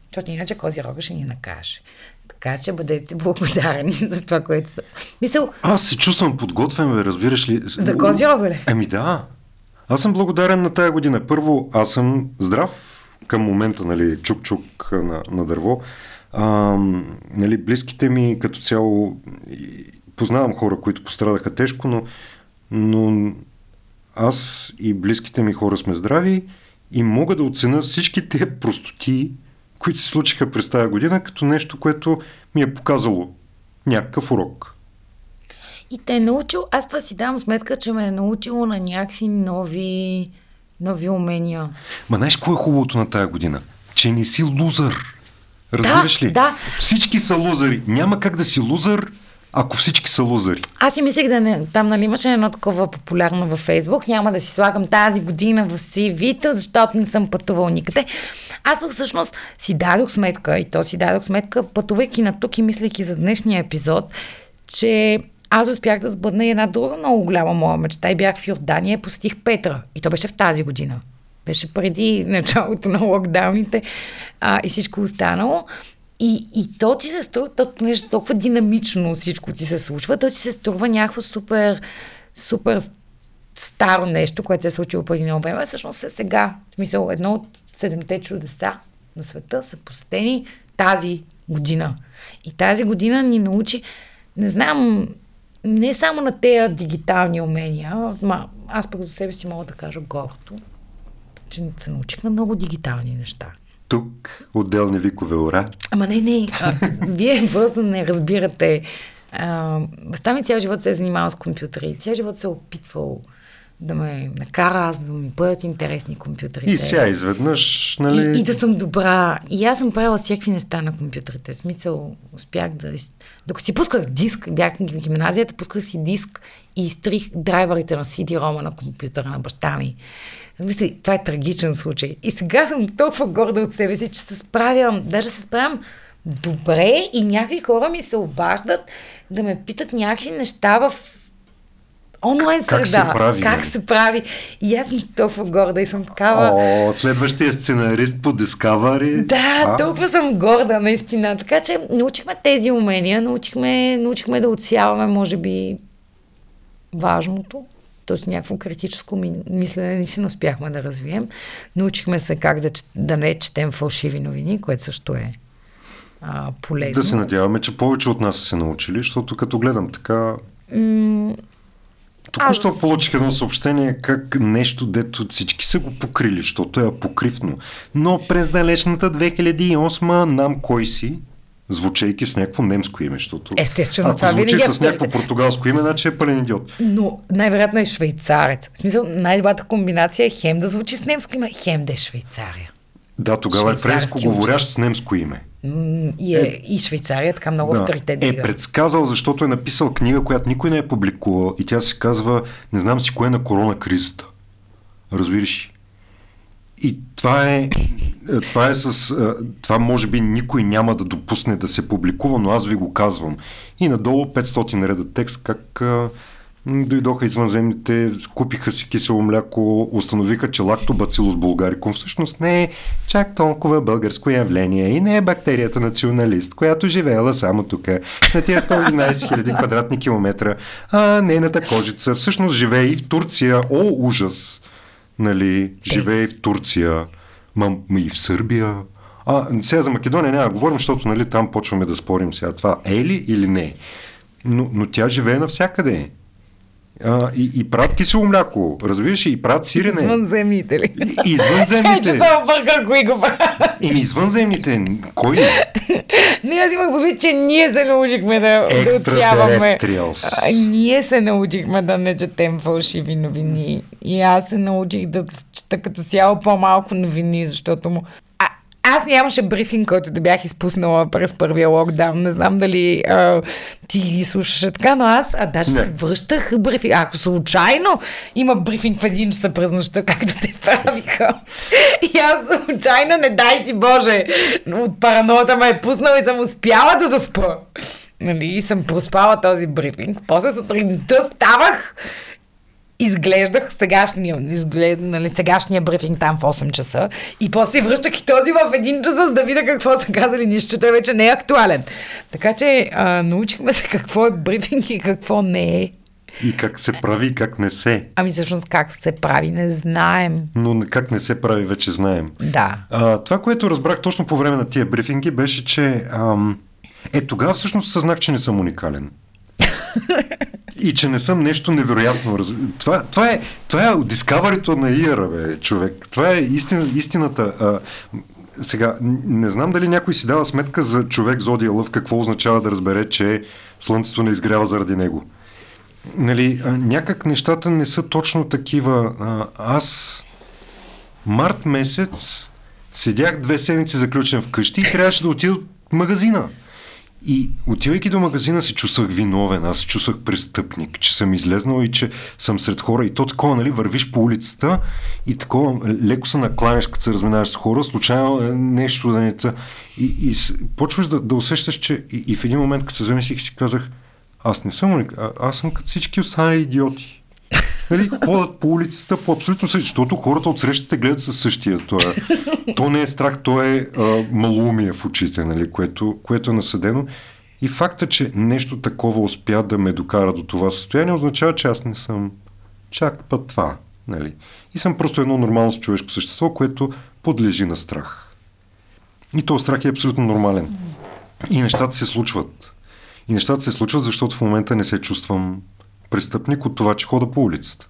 S2: Защото иначе Козирога ще ни накаже. Така че бъдете благодарни <laughs> за това, което са. Мисъл...
S3: Аз се чувствам подготвен, бе, разбираш ли?
S2: За Козирога ли?
S3: Ами да. Аз съм благодарен на тая година. Първо, аз съм здрав към момента, нали, чук-чук на, на дърво. А, нали, близките ми като цяло познавам хора, които пострадаха тежко, но, но аз и близките ми хора сме здрави и мога да оценя всички тези простоти, които се случиха през тази година, като нещо, което ми е показало някакъв урок.
S2: И те е научил, аз това си давам сметка, че ме е научило на някакви нови, нови умения.
S3: Ма знаеш какво е хубавото на тази година? Че не си лузър. Разбираш
S2: да,
S3: ли?
S2: Да.
S3: Всички са лузъри. Няма как да си лузър, ако всички са лузъри.
S2: Аз си мислех да не, там нали имаше едно такова популярно във Фейсбук, няма да си слагам тази година в CV-то, защото не съм пътувал никъде. Аз пък всъщност си дадох сметка, и то си дадох сметка, пътувайки на тук и мислейки за днешния епизод, че аз успях да сбъдна и една друга много голяма моя мечта и бях в Йордания и посетих Петра. И то беше в тази година. Беше преди началото на локдауните а, и всичко останало. И, и то ти се струва, то, понеже толкова динамично всичко ти се случва, то ти се струва някакво супер, супер старо нещо, което се е случило преди много време, всъщност е сега. В смисъл, едно от седемте чудеса на света са посетени тази година. И тази година ни научи, не знам, не само на тези дигитални умения, ма, аз пък за себе си мога да кажа гордо, че се научихме много дигитални неща.
S3: Тук отделни викове ура.
S2: Ама не, не, а, <laughs> вие просто не разбирате. баща ми цял живот се е занимавал с компютри, цял живот се е опитвал да ме накара аз да ми бъдат интересни компютрите.
S3: И сега изведнъж, нали?
S2: И, и да съм добра. И аз съм правила всякакви неща на компютрите. В смисъл, успях да... Докато си пусках диск, бях в гимназията, пусках си диск и изтрих драйверите на CD-рома на компютъра на баща ми. Мисля, това е трагичен случай. И сега съм толкова горда от себе си, че се справям, даже се справям добре и някакви хора ми се обаждат да ме питат някакви неща в онлайн среда.
S3: Как се прави?
S2: Как
S3: нали?
S2: се прави? И аз съм толкова горда и съм такава...
S3: О, следващия сценарист по Discovery.
S2: Да,
S3: а?
S2: толкова съм горда, наистина. Така че научихме тези умения, научихме, научихме да отсяваме, може би, важното. Тоест някакво критическо мислене не си не успяхме да развием. Научихме се как да, да не четем фалшиви новини, което също е а, полезно.
S3: Да се надяваме, че повече от нас са се научили, защото като гледам така...
S2: М-
S3: Току-що
S2: аз...
S3: получих едно съобщение как нещо, дето всички са го покрили, защото е апокривно. Но през далечната 2008 нам кой си, звучейки с някакво немско име, защото
S2: Естествено,
S3: ако
S2: това
S3: звучи
S2: винаги
S3: с някакво португалско име, значи е пълен идиот.
S2: Но най-вероятно е швейцарец. В смисъл, най-добрата комбинация е хем да звучи с немско име, хем да е Швейцария.
S3: Да, тогава е френско говорящ с немско име.
S2: И, е, е, и Швейцария така много
S3: да,
S2: авторитет
S3: Е предсказал, защото е написал книга, която никой не е публикувал и тя се казва Не знам си кое е на корона кризата. Разбираш? И това е, това е с... Това може би никой няма да допусне да се публикува, но аз ви го казвам. И надолу 500 реда текст, как дойдоха извънземните, купиха си кисело мляко, установиха, че лактобацилус булгарикум всъщност не е чак толкова българско явление и не е бактерията националист, която живеела само тук, на тия 111 000 квадратни километра, а нейната кожица всъщност живее и в Турция. О, ужас! Нали, живее и в Турция, ма и в Сърбия. А, сега за Македония няма да говорим, защото нали, там почваме да спорим сега. Това е ли или не? Но, но тя живее навсякъде. А, и, и правят кисело мляко, разбираш, и правят сирене.
S2: Извънземните ли?
S3: И-
S2: Чай,
S3: Извънземните.
S2: че само бърка, кои го правят.
S3: Еми, извънземните. Кой? <laughs>
S2: Не, аз имах предвид, че ние се научихме да, отсяваме. Ние се научихме да не четем фалшиви новини. И аз се научих да чета като цяло по-малко новини, защото му... Аз нямаше брифинг, който да бях изпуснала през първия локдаун. Не знам дали а, ти слушаше така, но аз а, даже
S3: Не.
S2: се връщах брифинг. Ако случайно има брифинг в един часа през нощта, както те правиха. И аз случайно, не дай си Боже, от параноята ме е пуснала и съм успяла да заспа. Нали, и съм проспала този брифинг. После сутринта ставах изглеждах сегашния, изглед, нали, сегашния брифинг там в 8 часа и после връщах и този в 1 часа, за да видя какво са казали, нищо, че той вече не е актуален. Така че а, научихме се какво е брифинг и какво не е.
S3: И как се прави, как не се.
S2: Ами всъщност как се прави, не знаем.
S3: Но как не се прави, вече знаем.
S2: Да.
S3: А, това, което разбрах точно по време на тия брифинги, беше, че ам, е тогава всъщност съзнах, че не съм уникален. И че не съм нещо невероятно. Това, това, е, това е дискаварито на Иера, бе, човек. Това е истин, истината. А, сега, не знам дали някой си дава сметка за човек Зодия Лъв, какво означава да разбере, че Слънцето не изгрява заради него. Нали, някак нещата не са точно такива. А, аз март месец седях две седмици заключен вкъщи и трябваше да отида от магазина. И отивайки до магазина се чувствах виновен, аз се чувствах престъпник, че съм излезнал и че съм сред хора. И то такова, нали, вървиш по улицата и такова, леко се накланяш, като се разминаваш с хора, случайно е, нещо да не та. И, и почваш да, да усещаш, че и, и в един момент, като се замислих, си казах, аз не съм а, аз съм като всички останали идиоти. Нали, ходят по улицата по абсолютно същия, защото хората от срещата гледат със същия. То, е, то не е страх, то е а, малумие в очите, нали, което, което е насъдено. И факта, че нещо такова успя да ме докара до това състояние, означава, че аз не съм чак път това. Нали. И съм просто едно нормално човешко същество, което подлежи на страх. И този страх е абсолютно нормален. И нещата се случват. И нещата се случват, защото в момента не се чувствам престъпник от това, че хода по улицата.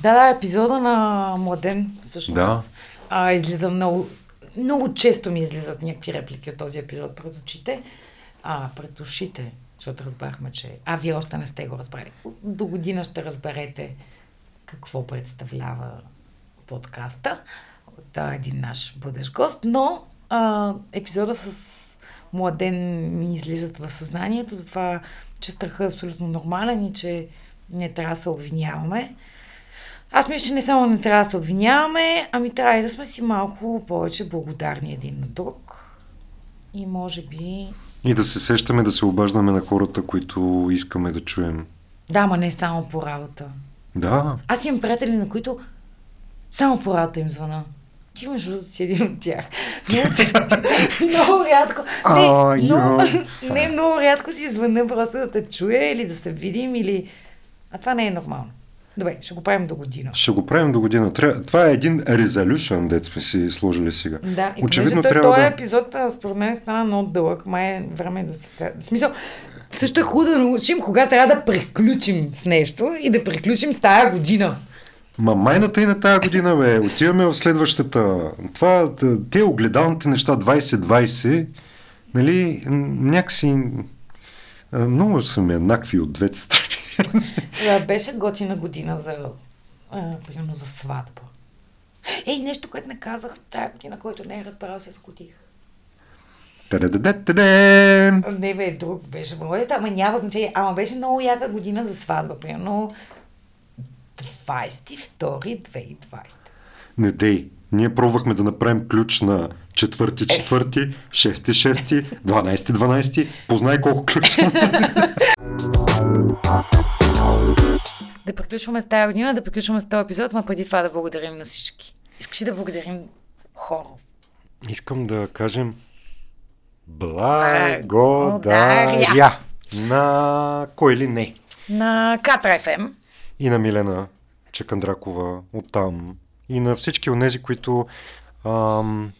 S2: Да, да, епизода на Младен, всъщност.
S3: Да.
S2: А, излиза много, много често ми излизат някакви реплики от този епизод пред очите. А, пред ушите, защото разбрахме, че... А, вие още не сте го разбрали. До година ще разберете какво представлява подкаста от а, един наш бъдещ гост, но а, епизода с Младен ми излизат в съзнанието, затова, че страхът е абсолютно нормален и че не трябва да се обвиняваме. Аз мисля, че не само не трябва да се обвиняваме, ами трябва и да сме си малко повече благодарни един на друг. И може би...
S3: И да се сещаме да се обаждаме на хората, които искаме да чуем.
S2: Да, ма не само по работа.
S3: Да,
S2: Аз имам приятели, на които само по работа им звъна. Ти между другото си един от тях. Много, <laughs> много рядко. Не,
S3: Ай,
S2: много, <laughs> не, много рядко ти звъна просто да те чуя или да се видим или... А това не е нормално. Добре, ще го правим до година.
S3: ще го правим до година. Това е един резолюшън, дет сме си сложили сега.
S2: Да, и
S3: Очевидно
S2: той,
S3: трябва
S2: този
S3: да...
S2: епизод, според мен, стана много дълъг. Май е време да се... В смисъл, също е хубаво да научим кога трябва да приключим с нещо и да приключим с тая година.
S3: Ма майната и на тази година, бе. Отиваме в следващата. Това, те огледалните неща 2020, нали, някакси много са ми еднакви от двете страни.
S2: Беше готина година за, примерно, за сватба. Ей, нещо, което не казах тая година, който не е разбрал, се.
S3: Та-да-да-да-да!
S2: Не бе, друг беше. Ама няма значение. Ама беше много яка година за сватба. Примерно 22-2020.
S3: Не дей. Ние пробвахме да направим ключ на четвърти, четвърти, шести, шести, 12, 12. Познай колко ключа. <laughs>
S2: Да приключваме с тази година, да приключваме с този епизод, ма преди това да благодарим на всички. Искаш ли да благодарим хора?
S3: Искам да кажем
S2: Благодаря.
S3: благодаря на кой ли не.
S2: На Катра FM.
S3: И на Милена Чекандракова оттам. И на всички от тези, които, ам,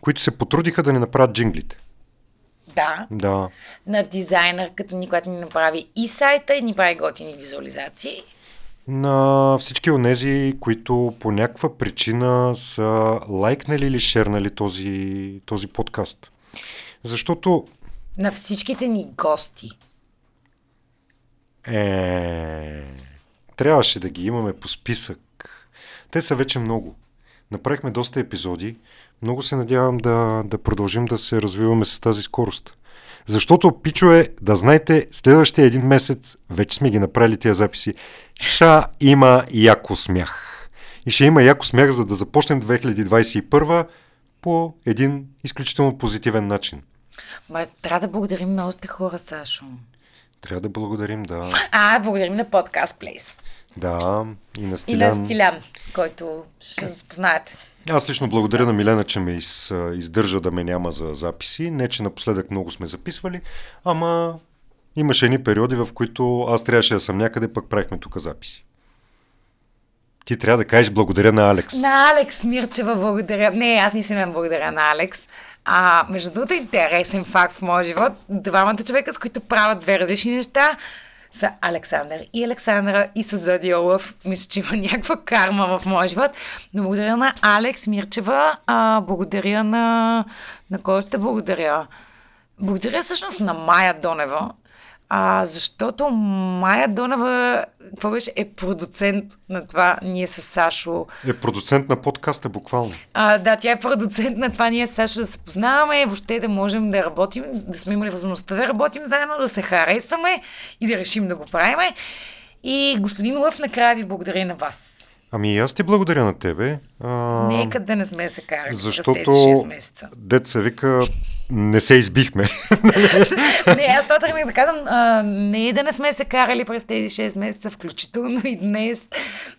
S3: които се потрудиха да ни направят джинглите.
S2: Да.
S3: Да.
S2: На дизайнер, като ни, която ни направи и сайта, и ни прави готини визуализации.
S3: На всички онези, които по някаква причина са лайкнали или шернали този, този подкаст. Защото
S2: На всичките ни гости.
S3: Е, трябваше да ги имаме по списък. Те са вече много. Направихме доста епизоди. Много се надявам да, да продължим да се развиваме с тази скорост. Защото, пичове, да знаете, следващия един месец вече сме ги направили тия записи. Ша има яко смях. И ще има яко смях, за да започнем 2021 по един изключително позитивен начин.
S2: Ма, трябва да благодарим на още хора, Сашо.
S3: Трябва да благодарим, да. <laughs>
S2: А, благодарим на подкаст Плейс.
S3: Да, и на
S2: И
S3: Стилян.
S2: на Стилян, който ще спознаете.
S3: Аз лично благодаря на Милена, че ме из, издържа да ме няма за записи. Не, че напоследък много сме записвали, ама имаше едни периоди, в които аз трябваше да съм някъде, пък правихме тук записи. Ти трябва да кажеш благодаря на Алекс.
S2: На Алекс Мирчева благодаря. Не, аз не си не благодаря на Алекс. А, между другото, интересен факт в моя живот. Двамата човека, с които правят две различни неща, са Александър и Александра и са Задиолов. Мисля, че има някаква карма в моя живот. Но благодаря на Алекс Мирчева. А, благодаря на... На кой ще благодаря? Благодаря всъщност на Майя Донева, а, защото Майя Донева какво беше, е продуцент на това ние с Сашо.
S3: Е продуцент на подкаста, буквално.
S2: А, да, тя е продуцент на това ние с Сашо да се познаваме, въобще да можем да работим, да сме имали възможността да работим заедно, да се харесаме и да решим да го правиме. И господин Лъв, накрая ви благодаря на вас.
S3: Ами и аз ти благодаря на тебе. А,
S2: Нека да не сме се карали
S3: защото
S2: тези 6 месеца.
S3: деца вика, не се избихме. <laughs>
S2: Не, аз това тръгнах да казвам, а, не да не сме се карали през тези 6 месеца, включително и днес,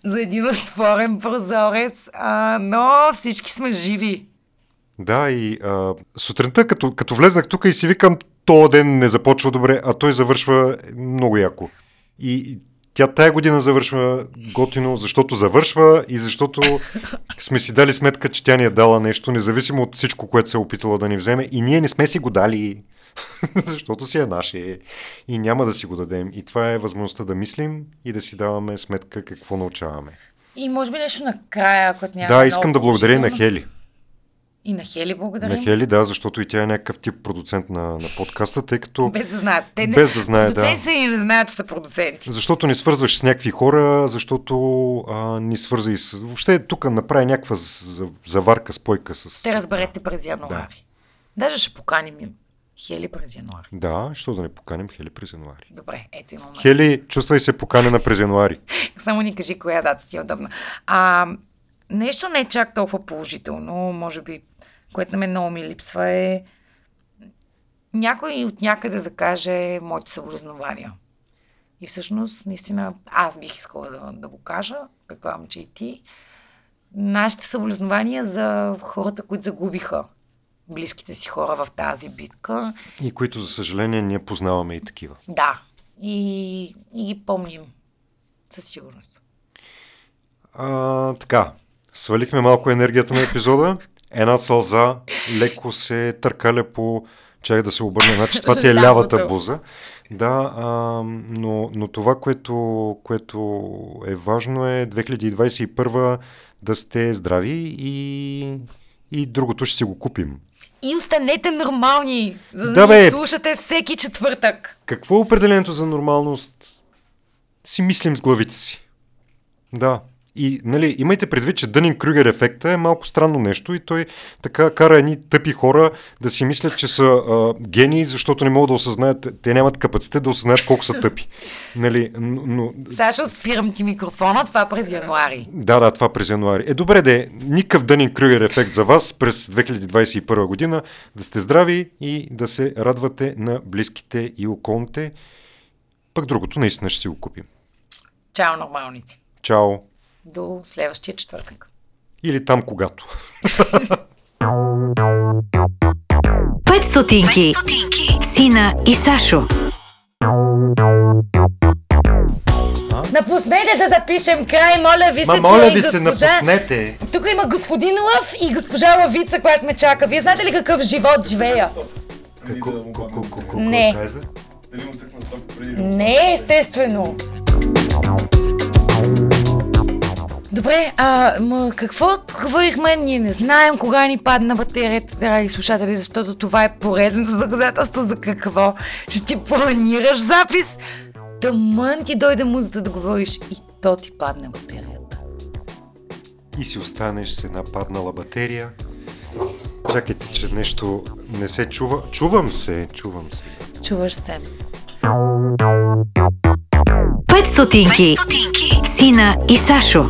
S2: за един отворен прозорец, а, но всички сме живи.
S3: Да, и а, сутринта, като, като влезнах тук и си викам, то ден не започва добре, а той завършва много яко. И тя тая година завършва готино, защото завършва и защото сме си дали сметка, че тя ни е дала нещо, независимо от всичко, което се е опитала да ни вземе. И ние не сме си го дали, <laughs> защото си е наше и няма да си го дадем. И това е възможността да мислим и да си даваме сметка какво научаваме.
S2: И може би нещо накрая, ако няма
S3: да,
S2: много
S3: искам да благодаря на. Хели.
S2: И на Хели благодарим.
S3: На Хели, да, защото и тя е някакъв тип продуцент на, на подкаста, тъй като...
S2: Без да знаят. Те не,
S3: Без да знаят, да.
S2: Продуценти и не знаят, че са продуценти.
S3: Защото ни свързваш с някакви хора, защото а, ни свърза и с... Въобще тук направи някаква за- заварка, спойка с...
S2: Ще разберете през януари. Даже ще поканим им Хели през януари.
S3: Да, що да не поканим Хели през януари.
S2: Добре, ето имаме.
S3: Хели, чувствай се поканена през януари. <laughs>
S2: Само ни кажи коя дата ти е удобна. А, нещо не е чак толкова положително, може би, което на мен много ми липсва е някой от някъде да каже моите съболезнования. И всъщност, наистина, аз бих искала да, да го кажа, предполагам, че и ти. Нашите съболезнования за хората, които загубиха близките си хора в тази битка.
S3: И които, за съжаление, ние познаваме и такива.
S2: Да. И, и ги помним. Със сигурност.
S3: А, така, свалихме малко енергията на епизода. Една сълза леко се търкаля по... Чай да се обърне. Значи това ти е лявата буза. Да, а, но, но това, което, което е важно е 2021 да сте здрави и, и другото ще си го купим.
S2: И останете нормални, за да,
S3: Да, бе.
S2: слушате всеки четвъртък.
S3: Какво е определението за нормалност? Си мислим с главите си. Да. И, нали, имайте предвид, че Дънин Крюгер ефекта е малко странно нещо и той така кара едни тъпи хора да си мислят, че са а, гении, защото не могат да осъзнаят, те нямат капацитет да осъзнаят колко са тъпи. <laughs> Нали, но,
S2: Сашо, спирам ти микрофона, това през януари.
S3: да, да, това през януари. Е, добре, де, никакъв Дънин Крюгер ефект за вас през 2021 година. Да сте здрави и да се радвате на близките и околните. Пък другото наистина ще си го купим.
S2: Чао, нормалници.
S3: Чао!
S2: До следващия четвъртък.
S3: Или там когато.
S1: 5 стотинки. Сина и Сашо.
S2: Напуснете да запишем край, моля ви се,
S3: Ма
S2: че
S3: моля
S2: и
S3: ви се,
S2: госпожа...
S3: напуснете!
S2: Тук има господин Лъв и госпожа Лавица, която ме чака. Вие знаете ли какъв живот живея?
S3: Какво ко- ко-
S2: Не. Не, естествено. Добре, а ма, какво говорихме? Ние не знаем кога ни падна батерията, драги слушатели, защото това е поредното доказателство за какво. Ще ти планираш запис, тъмън ти дойде музата да говориш и то ти падне батерията.
S3: И си останеш с една паднала батерия. Чакайте, че нещо не се чува. Чувам се, чувам се.
S2: Чуваш се.
S1: 5 стотинки. Сина и Сашо.